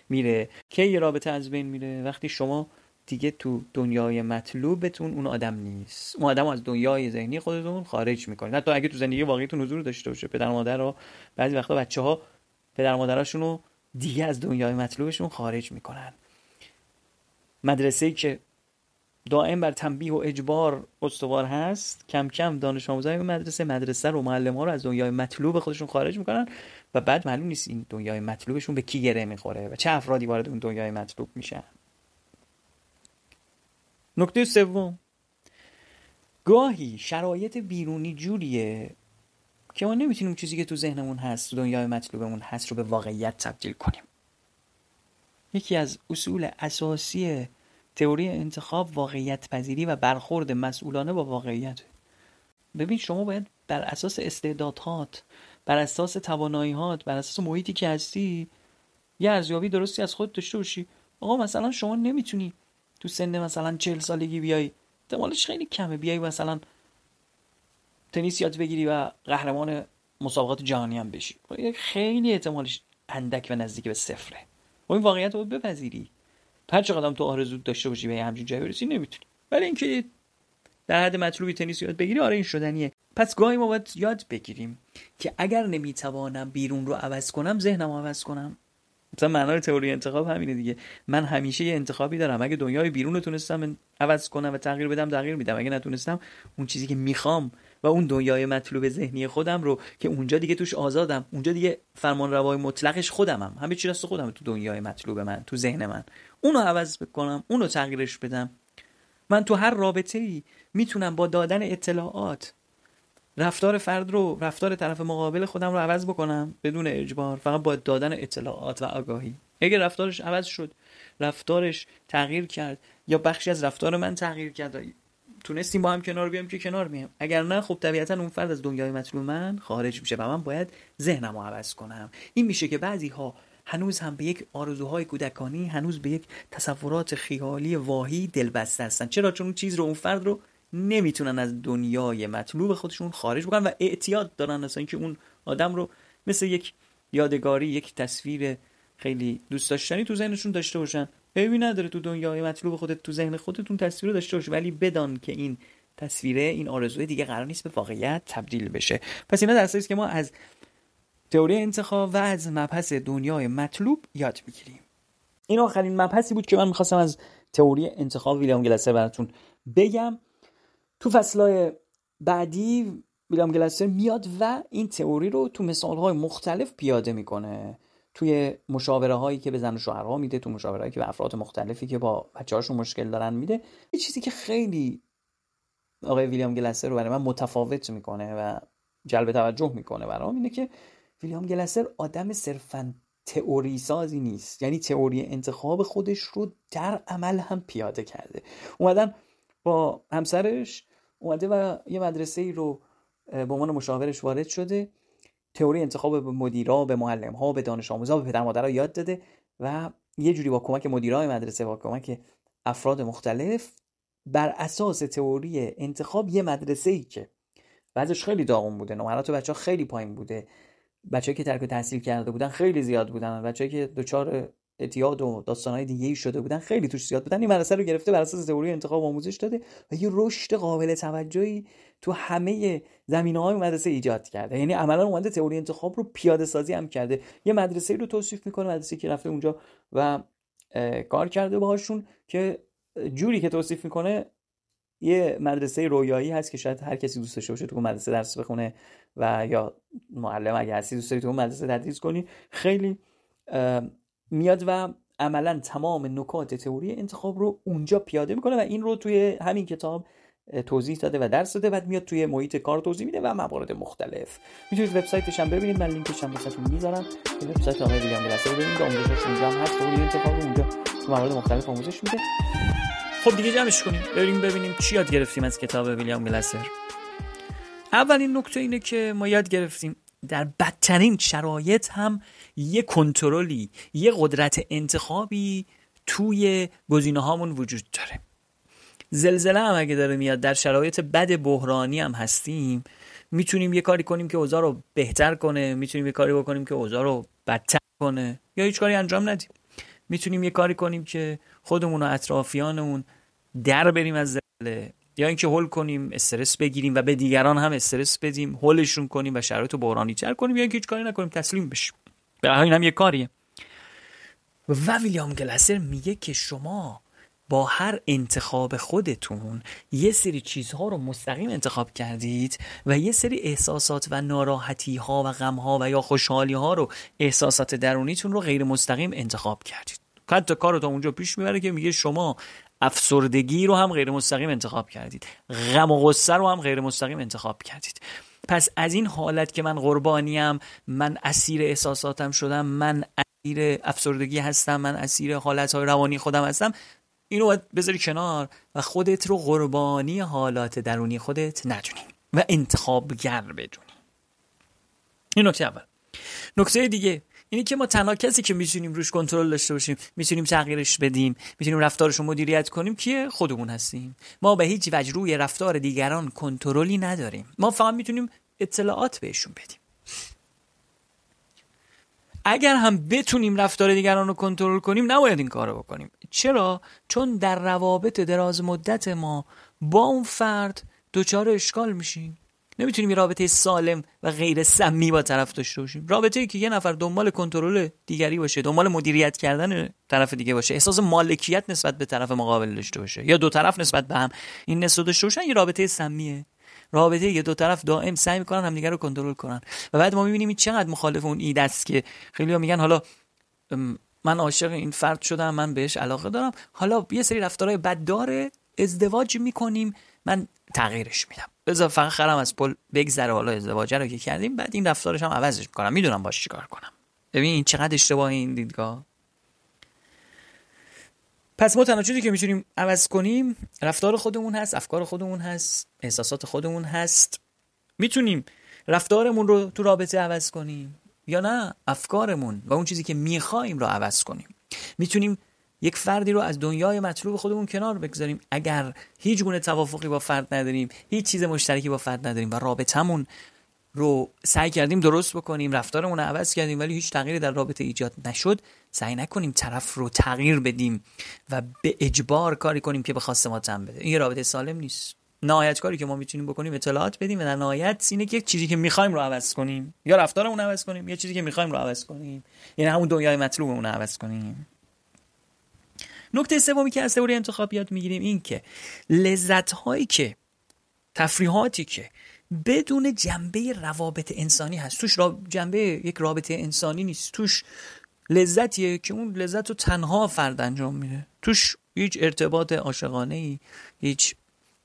Speaker 1: میره. که یه رابطه از بین میره؟ وقتی شما دیگه تو دنیای مطلوبتون اون آدم نیست. اون آدم از دنیای ذهنی خودتون خارج می‌کنه. حتی اگه تو زندگی واقعیتون حضور داشته باشه پدر مادر رو بعضی وقتا بچه ها پدر مادرشون رو دیگه از دنیای مطلوبشون خارج می‌کنن. مدرسه که دائم بر تنبیه و اجبار استوار هست کم کم دانش آموزای مدرسه مدرسه رو معلم ها رو از دنیای مطلوب خودشون خارج می‌کنن و بعد معلوم نیست این دنیای مطلوبشون به کی گره می‌خوره و چه افرادی وارد اون دنیای مطلوب میشن. نکته سوم. گاهی شرایط بیرونی جوریه که ما نمی‌تونیم چیزی که تو ذهنمون هست تو دنیای مطلوبمون هست رو به واقعیت تبدیل کنیم. یکی از اصول اساسی تئوری انتخاب واقعیت پذیری و برخورد مسئولانه با واقعیت. ببین شما باید بر اساس استعدادهات بر اساس تواناییهات بر اساس محیطی که هستی یه ارزیابی درستی از خود داشته باشی. آقا مثلا شما نمی‌تونی تو سن مثلا چهل سالگی بیای. احتمالش خیلی کمه. بیای مثلا تنیس یاد بگیری و قهرمان مسابقات جهانی هم بشی. خیلی احتمالش اندک و نزدیک به صفره. و این واقعیت رو بپذیری. هر چقدر تو آرزو داشته باشی به همچین جایی برسی نمی‌تونی. ولی اینکه در حد مطلوبی تنیس یاد بگیری آره این شدنیه. پس گاهی ما باید یاد بگیریم که اگر نمی‌توانم بیرون رو عوض کنم ذهنم عوض کنم. مثلا معنای تئوری انتخاب همینه دیگه. من همیشه یه انتخابی دارم. اگه دنیای بیرون رو تونستم عوض کنم و تغییر بدم تغییر میدم. اگه نتونستم اون چیزی که می‌خوام و اون دنیای مطلوب ذهنی خودم رو که اونجا دیگه توش آزادم اونجا دیگه فرمان روای مطلقش خودمم. همه چی دست خودم. تو دنیای مطلوب من تو ذهن من. اونو عوض بکنم اونو تغییرش بدم. من تو هر رابطه ای می‌تونم با دادن اطلاعات رفتار فرد رو رفتار طرف مقابل خودم رو عوض بکنم بدون اجبار فقط با دادن اطلاعات و آگاهی. اگه رفتارش عوض شد رفتارش تغییر کرد یا بخشی از رفتار من تغییر کرد تونستیم با هم کنار بیام که کنار میام اگر نه خب طبیعتا اون فرد از دنیای مطلوب من خارج میشه و من باید ذهنم رو عوض کنم. این میشه که بعضی ها هنوز هم به یک آرزوهای کودکانی هنوز به یک تصورات خیالی واهی دلبسته هستن. چرا؟ چون اون چیز رو اون فرد رو نمی‌تونن از دنیای مطلوب خودشون خارج بکنن و اعتیاد دارن اصلا که اون آدم رو مثل یک یادگاری یک تصویر خیلی دوست داشتنی تو ذهنشون داشته باشن. عیبی نداره تو دنیای مطلوب خودت تو ذهن خودتون تصویر داشته باش ولی بدان که این تصویره این آرزوی دیگه قرار نیست به واقعیت تبدیل بشه. پس اینا درسایی که ما از تئوری انتخاب و از مبحث دنیای مطلوب یاد می‌گیریم. این آخرین مبحثی بود که من می‌خواستم از تئوری انتخاب ویلیام گلسر براتون بگم. تو فصلهای بعدی ویلیام گلسر میاد و این تئوری رو تو مثالهای مختلف پیاده می‌کنه. توی مشاوره هایی که به زن و شوهرها میده تو مشاوره هایی که به افراد مختلفی که با بچه هاشون مشکل دارن میده. یه چیزی که خیلی آقای ویلیام گلسر رو برای من متفاوت می‌کنه و جلب توجه می‌کنه برام اینه که ویلیام گلسر آدم صرفا تئوری سازی نیست. یعنی تئوری انتخاب خودش رو در عمل هم پیاده کرده. اومدن با همسرش اومده و یه مدرسه ای رو به عنوان مشاورش وارد شده. تئوری انتخاب به مدیرا به معلم ها به دانش آموزا به پدر مادرها یاد داده و یه جوری با کمک مدیرای مدرسه با کمک افراد مختلف بر اساس تئوری انتخاب یه مدرسه ای که بعضش خیلی داغون بوده. نمرات بچه ها خیلی پایین بوده. بچه‌ای که ترک تحصیل کرده بودن خیلی زیاد بودن. بچه‌ای که دچار اعتیاد و داستانهای دیگه ای شده بودن خیلی توش زیاد بودن. این مدرسه رو گرفته بر اساس تئوری انتخاب آموزش داده و یه رشد قابل توجهی تو همه زمینه های مدرسه ایجاد کرده. یعنی عملا اومده تئوری انتخاب رو پیاده سازی هم کرده. یه مدرسه رو توصیف می‌کنه مدرسه که رفته اونجا و کار کرده باهاشون که جوری که توصیف می‌کنه یه مدرسه رویایی هست که شاید هر کسی دوست داشته باشه تو مدرسه درس بخونه و یا معلم اگه هستی دوست داری تو مدرسه تدریس کنی. خیلی میاد و عملا تمام نکات تئوری انتخاب رو اونجا پیاده می‌کنه و این رو توی همین کتاب توضیح داده و درس داده. بعد میاد توی محیط کار توضیح میده و موارد مختلف. می‌تونید وبسایتش هم ببینید. من لینکش هم واسهتون می‌ذارم. وبسایت آقای ویلیام گلاسر ببینید. آموزشش اونجا هم هست و انتخاب اونجا موارد مختلف آموزش میده. خب دیگه جمعش کنیم. بریم ببینیم چی یاد گرفتیم از کتاب ویلیام گلاسر اولین نکته اینه که ما یاد گرفتیم در بدترین شرایط هم یه کنترلی یه قدرت انتخابی توی گزینه هامون وجود داره. زلزله هم اگه داره میاد در شرایط بد بحرانی هم هستیم می‌تونیم یه کاری کنیم که اوضاع رو بهتر کنه می‌تونیم یه کاری بکنیم که اوضاع رو بدتر کنه یا هیچ کاری انجام ندیم. می‌تونیم یه کاری کنیم که خودمون و اطرافیانمون در بریم از زلزله یا اینکه هول کنیم استرس بگیریم و به دیگران هم استرس بدیم هولشون کنیم و شرایط بحرانی تر کنیم یا اینکه هیچ کاری نکنیم تسلیم بشیم. به این هم یه کاریه. و ویلیام گلاسر میگه که شما با هر انتخاب خودتون یه سری چیزها رو مستقیم انتخاب کردید و یه سری احساسات و ناراحتی ها و غم ها و یا خوشحالی ها رو احساسات درونیتون رو غیر مستقیم انتخاب کردید. حتی کار تا اونجا پیش می‌بره که میگه شما افسردگی رو هم غیر مستقیم انتخاب کردید. غم و غصه رو هم غیر مستقیم انتخاب کردید. پس از این حالت که من قربانیم من اسیر احساساتم شدم من اسیر افسردگی هستم من اسیر حالت های روانی خودم هستم اینو باید بذاری کنار و خودت رو قربانی حالات درونی خودت ندونی و انتخابگر بدونی. این نکته اول. نکته دیگه اینی که ما تنها کسی که می‌تونیم روش کنترل داشته باشیم می‌تونیم تغییرش بدیم می‌تونیم رفتارش رو مدیریت کنیم کیه خودمون هستیم. ما به هیچ وجه روی رفتار دیگران کنترلی نداریم. ما فقط می‌تونیم اطلاعات بهشون بدیم. اگر هم بتونیم رفتار دیگران رو کنترل کنیم نباید این کار رو بکنیم. چرا؟ چون در روابط دراز مدت ما با اون فرد دچار اشکال میشیم. نمی‌تونیم یه رابطه سالم و غیر سمی با طرف داشته باشیم. رابطه ای که یه نفر دنبال کنترل دیگری باشه دنبال مدیریت کردن طرف دیگه باشه احساس مالکیت نسبت به طرف مقابل داشته باشه. یا دو طرف نسبت به هم. این نسبت داشته باشن یه رابطه سمیه. رابطه یه دو طرف دائم سعی می‌کنن همدیگه رو کنترل کنن. و بعد ما می‌بینیم این چقدر مخالف اون ایده است که خیلی ها میگن حالا من عاشق این فرد شدم من بهش علاقه دارم. حالا یه سری رفتارهای بد داره ازدواج می‌کنیم من تغییرش میدم. بذار فقط خرم از پل بگذره حالا ازدواج رو که کردیم. بعد این رفتارش هم عوضش می‌کنم. می‌دونم باش چیکار کنم. ببین این چقدر اشتباه این دیدگاه. پس ما تنها چیزی که می‌تونیم عوض کنیم رفتار خودمون هست افکار خودمون هست احساسات خودمون هست. می‌تونیم رفتارمون رو تو رابطه عوض کنیم یا نه؟ افکارمون و اون چیزی که می‌خوایم رو عوض کنیم. می‌تونیم یک فردی رو از دنیای مطلوب خودمون کنار بگذاریم. اگر هیچ گونه توافقی با فرد نداریم هیچ چیز مشترکی با فرد نداریم و رابطمون رو سعی کردیم درست بکنیم رفتارمون رو عوض کردیم ولی هیچ تغییری در رابطه ایجاد نشد سعی نکنیم طرف رو تغییر بدیم و به اجبار کاری کنیم که به خواست ما تن بده. این رابطه سالم نیست. نهایت کاری که ما می‌تونیم بکنیم اطلاعات بدیم و در نهایت اینه که یک چیزی که می‌خوایم رو عوض کنیم. یا رفتارمون عوض کنیم یا چیزی که می‌خوایم رو عوض کنیم. یعنی همون دنیای مطلوبمون رو عوض کنیم. نکته سومی که از تئوری انتخاب یاد می‌گیریم این که لذت هایی که تفریحاتی که بدون جنبه روابط انسانی هست توش جنبه یک رابطه انسانی نیست توش لذتیه که اون لذت رو تنها فرد انجام میده. توش هیچ ارتباط عاشقانه ای هیچ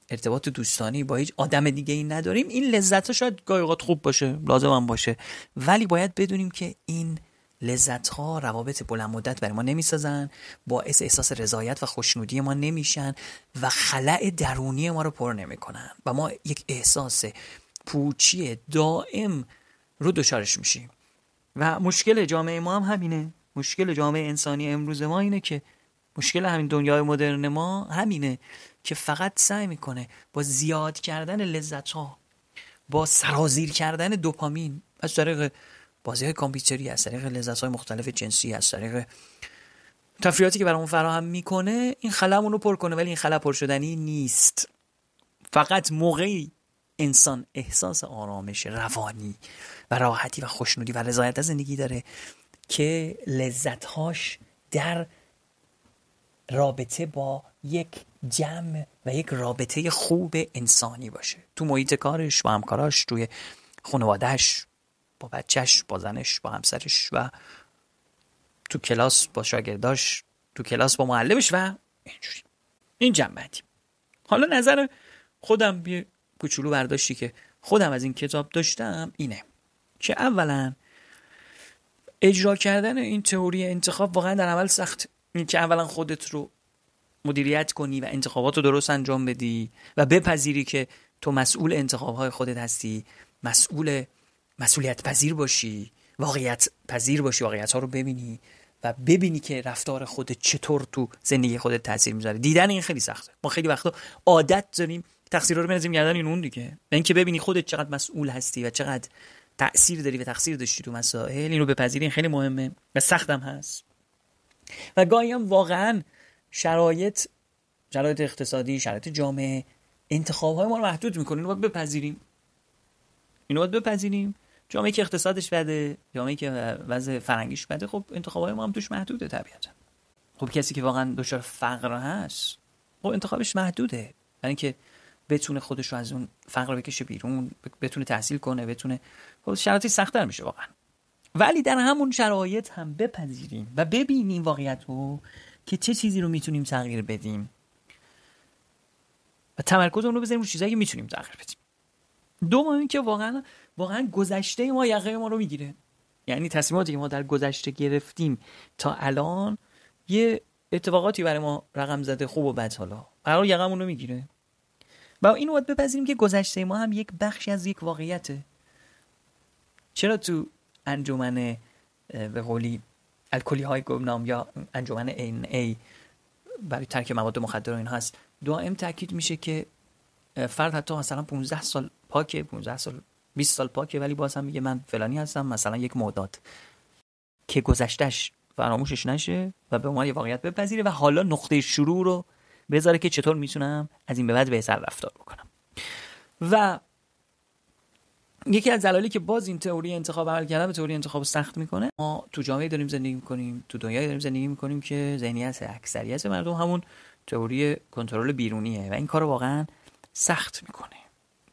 Speaker 1: ارتباط دوستانی با هیچ آدم دیگه ای نداریم. این لذت ها شاید گاهی خوب باشه لازم هم باشه ولی باید بدونیم که این لذت ها روابط بلند مدت برای ما نمی‌سازن باعث احساس رضایت و خوشنودی ما نمیشن و خلع درونی ما رو پر نمی‌کنن و ما یک احساس پوچی دائم رو دچارش میشیم. و مشکل جامعه ما هم همینه. مشکل جامعه انسانی امروز ما اینه که مشکل همین دنیای مدرن ما همینه که فقط سعی می‌کنه با زیاد کردن لذت ها با سرازیر کردن دوپامین از طریق بازی های کامپیوتری از طریق لذت های مختلف جنسی از طریق تفریحاتی که برامون فراهم می‌کنه این خلمون رو پر کنه ولی این خلا پر شدنی نیست. فقط موقعی انسان احساس آرامش روانی و راحتی و خوشنودی و رضایت از زندگی داره که لذتهاش در رابطه با یک جمع و یک رابطه خوب انسانی باشه. تو محیط کارش با همکاراش توی خانوادهش با بچهش با زنش با همسرش و تو کلاس با شاگرداش تو کلاس با معلمش و اینجوری. این جمع حالا نظر خودم یه کوچولو برداشتی که خودم از این کتاب داشتم اینه که اولا اجرا کردن این تئوری انتخاب واقعا در اول سخت. این که اولا خودت رو مدیریت کنی و انتخابات رو درست انجام بدی و بپذیری که تو مسئول انتخاب های خودت هستی مسئول مسئولیت پذیر باشی واقعیت پذیر باشی واقعیت ها رو ببینی و ببینی که رفتار خودت چطور تو زندگی خودت تاثیر می‌ذاره. دیدن این خیلی سخته. ما خیلی وقتا عادت داریم تقصیر رو بنزیم گردن این اون دیگه. و اینکه ببینی خودت چقدر مسئول هستی و چقدر تاثیر داری و تقصیر داشتی تو مسائل اینو بپذیری خیلی مهمه و سختم هست. و گاهی هم واقعا شرایط شرایط اقتصادی شرایط جامعه انتخاب های ما رو محدود می‌کنه. اینو باید بپذیریم. اینو باید بپذیریم. جامعه که اقتصادش بده جامعه که وضع فرنگیش بده خب انتخاب های ما هم توش محدوده طبیعتا. خب کسی که واقعا دچار فقر هست خب انتخابش محدوده. یعنی اینکه بتونه خودش رو از اون فقر بکشه بیرون بتونه تحصیل کنه بتونه خب شرایطی سختتر میشه واقعا. ولی در همون شرایط هم بپذیریم و ببینیم واقعیت رو که چه چیزی رو می‌تونیم تغییر بدیم. و تمرکز اون رو بذاریم رو چیزایی که می‌تونیم تغییر بدیم. دوم که واقعا واقعا گذشته ما یقه ما رو می‌گیره. یعنی تصمیماتی که ما در گذشته گرفتیم تا الان یه اتفاقاتی برای ما رقم زده خوب و بد حالا. قرار یقمون رو می‌گیره. و اینو باید بپذیریم که گذشته ما هم یک بخشی از یک واقعیته. چرا تو انجمن به قولی الکلی های گمنام یا انجمن این ای برای ترک مواد مخدر این هست دائم تاکید میشه که فرد حتی مثلا 15 سال پاکه 15 سال 20 سال پاکه ولی باز هم میگه من فلانی هستم مثلا یک معداد که گذشتهش فراموشش نشه و به عنوان یه واقعیت بپذیره و حالا نقطه شروع رو بذاره که چطور می‌تونم از این به بعد بهتر رفتار بکنم. و یکی از دلایلی که باز این تئوری انتخاب عمل کردن به تئوری انتخاب سخت می‌کنه ما تو جامعه داریم زندگی می‌کنیم تو دنیایی داریم زندگی می‌کنیم که ذهنیت اکثریت مردم همون تئوری کنترل بیرونیه و این کار واقعا سخت می‌کنه.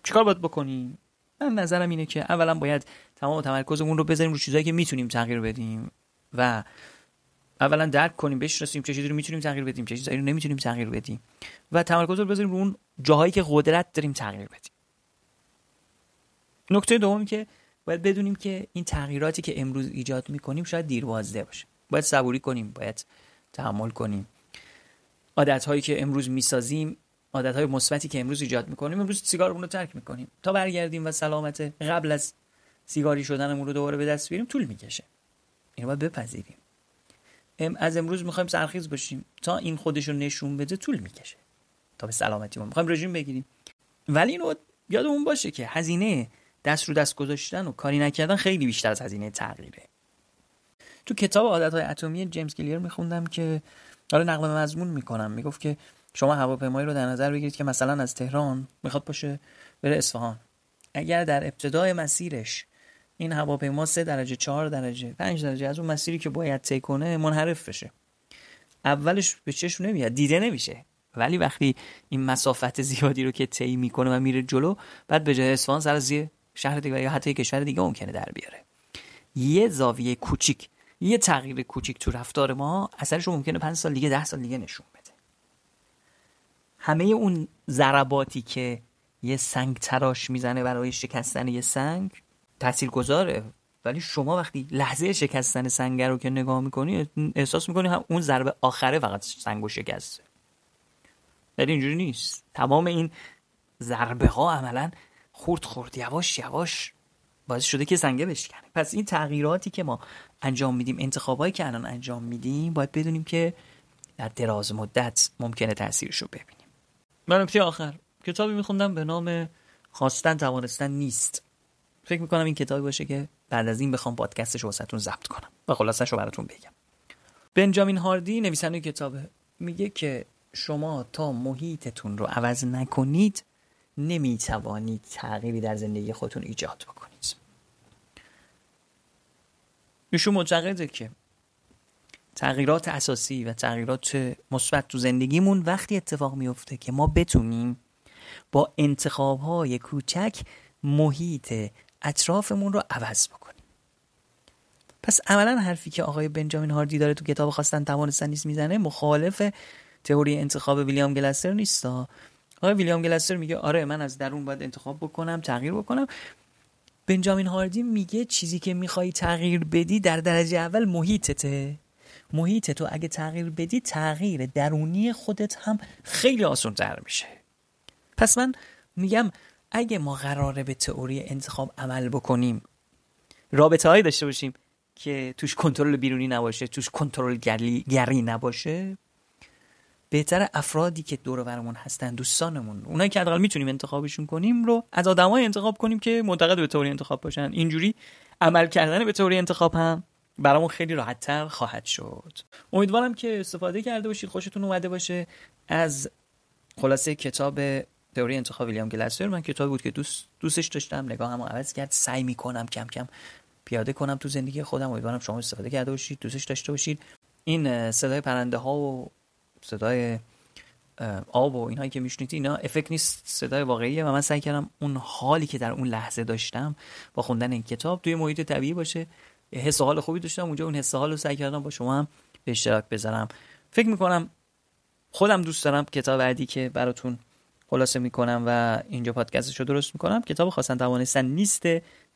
Speaker 1: چیکار باید بکنیم؟ من نظرم اینه که اولا باید تمام تمرکزمون رو بذاریم رو چیزایی که می‌تونیم تغییر بدیم و اولا درک کنیم بشناسیم چه چیزی رو می‌تونیم تغییر بدیم چه چیزایی رو نمی‌تونیم تغییر بدیم و تمرکز رو بذاریم رو اون جاهایی که قدرت داریم تغییر بدیم. نکته دوم که باید بدونیم که این تغییراتی که امروز ایجاد می‌کنیم شاید دیر بازده باشه. باید صبوری کنیم باید تحمل کنیم. عادت هایی که امروز می‌سازیم عادت های مثبتی که امروز ایجاد می‌کنیم امروز سیگارمون رو ترک می‌کنیم. تا برگردیم و سلامت قبل از سیگاری شدنمون رو دوباره به دست بیاریم طول می‌کشه. اینو باید بپذیریم. از امروز می‌خوایم سرخیز باشیم تا این خودش رو نشون بده طول می‌کشه. تا به سلامتیمون. می‌خوایم رژیم بگیریم. ولی اینو یادمون باشه که هزینه دست رو دست گذاشتن و کاری نکردن خیلی بیشتر از هزینه تغییره تو کتاب عادت های اتمی جیمز کلیر میخوندم که حالا نقل مضمون می‌کنم. می‌گفت که شما هواپیمایی رو در نظر بگیرید که مثلا از تهران می‌خواد باشه بره اصفهان. اگر در ابتدای مسیرش این هواپیما سه درجه چهار درجه پنج درجه از اون مسیری که باید طی کنه منحرف بشه. اولش به چشم نمیاد دیده نمیشه. ولی وقتی این مسافت زیادی رو که طی می‌کنه و میره جلو بعد به جای اصفهان سر از شهر دیگه یا حتی کشور دیگه ممکنه در بیاره. یه زاویه کوچیک یه تغییر کوچیک تو رفتار ما اثرش ممکنه پنج سال دیگه ده سال دیگه نشون همه اون ضرباتی که یه سنگ تراش می‌زنه برای شکستن یه سنگ تاثیر گذاره ولی شما وقتی لحظه شکستن سنگ رو که نگاه می‌کنی احساس می‌کنی هم اون ضربه آخره فقط سنگ و شکسته. ولی اینجوری نیست. تمام این ضربه ها عملا خورد خورد یواش یواش باعث شده که سنگه بشکنه. پس این تغییراتی که ما انجام میدیم انتخابایی که الان انجام میدیم باید بدونیم که در دراز مدت ممکنه تاثیرش رو ببینیم. من نکته آخر؟ کتابی میخوندم به نام خواستن توانستن نیست. فکر می‌کنم این کتابی باشه که بعد از این بخوام پادکستش واسهتون ضبط کنم و خلاصش رو براتون بگم. بنجامین هاردی نویسنده کتابه میگه که شما تا محیطتون رو عوض نکنید نمی‌توانید تغییری در زندگی خودتون ایجاد بکنید. ایشون معتقده که تغییرات اساسی و تغییرات مثبت تو زندگیمون وقتی اتفاق میفته که ما بتونیم با انتخابهای کوچک محیط اطرافمون رو عوض بکنیم. پس عملا حرفی که آقای بنجامین هاردی داره تو کتاب خواستن توانستن نیست می‌زنه مخالف تئوری انتخاب ویلیام گلستر نیستا آقای ویلیام گلستر میگه آره من از درون باید انتخاب بکنم تغییر بکنم. بنجامین هاردی میگه چیزی که می‌خوای تغییر بدی در درجه اول محیطته. محیط تو اگه تغییر بدی تغییر درونی خودت هم خیلی آسان تر میشه. پس من میگم اگه ما قراره به تئوری انتخاب عمل بکنیم رابطه هایی داشته باشیم که توش کنترل بیرونی نباشه توش کنترل گری نباشه بهتر افرادی که دور برمون هستن دوستانمون اونایی که حداقل می‌تونیم انتخابشون کنیم رو از آدمای انتخاب کنیم که معتقد به تئوری انتخاب باشن. اینجوری عمل کردن به تئوری انتخاب هم برامون خیلی راحتتر خواهد شد. امیدوارم که استفاده کرده باشید خوشتون اومده باشه. از خلاصه کتاب تئوری انتخاب ویلیام گلاسر من کتابی بود که دوست دوستش داشتم نگاهم عوض کرد. سعی می‌کنم کم کم پیاده کنم تو زندگی خودم. امیدوارم شما استفاده کرده باشید دوستش داشته باشید. این صدای پرنده ها و صدای آب و اینهایی که میشنید اینا افکت نیست صدای واقعیه و من سعی کردم اون حالی که در اون لحظه داشتم با خوندن این کتاب توی محیط طبیعی باشه. حس حال خوبی داشتم اونجا اون حس حال رو سعی کردم با شما هم به اشتراک بذارم. فکر می‌کنم خودم دوست دارم کتاب بعدی که براتون خلاصه می‌کنم و اینجا پادکستش رو درست می‌کنم. کتاب خواستن توانستن نیست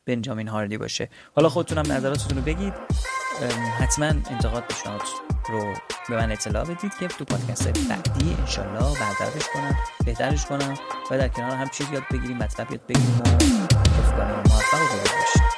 Speaker 1: بنجامین هاردی باشه. حالا خودتونم نظراتتون رو بگید. حتما انتقاد پیشنهاد رو به من اطلاع بدید که تو پادکست بعدی انشالله بردارش کنم بهترش کنم و در کنار هم چیز یاد بگیریم مطلب یاد بگیریم و موفق و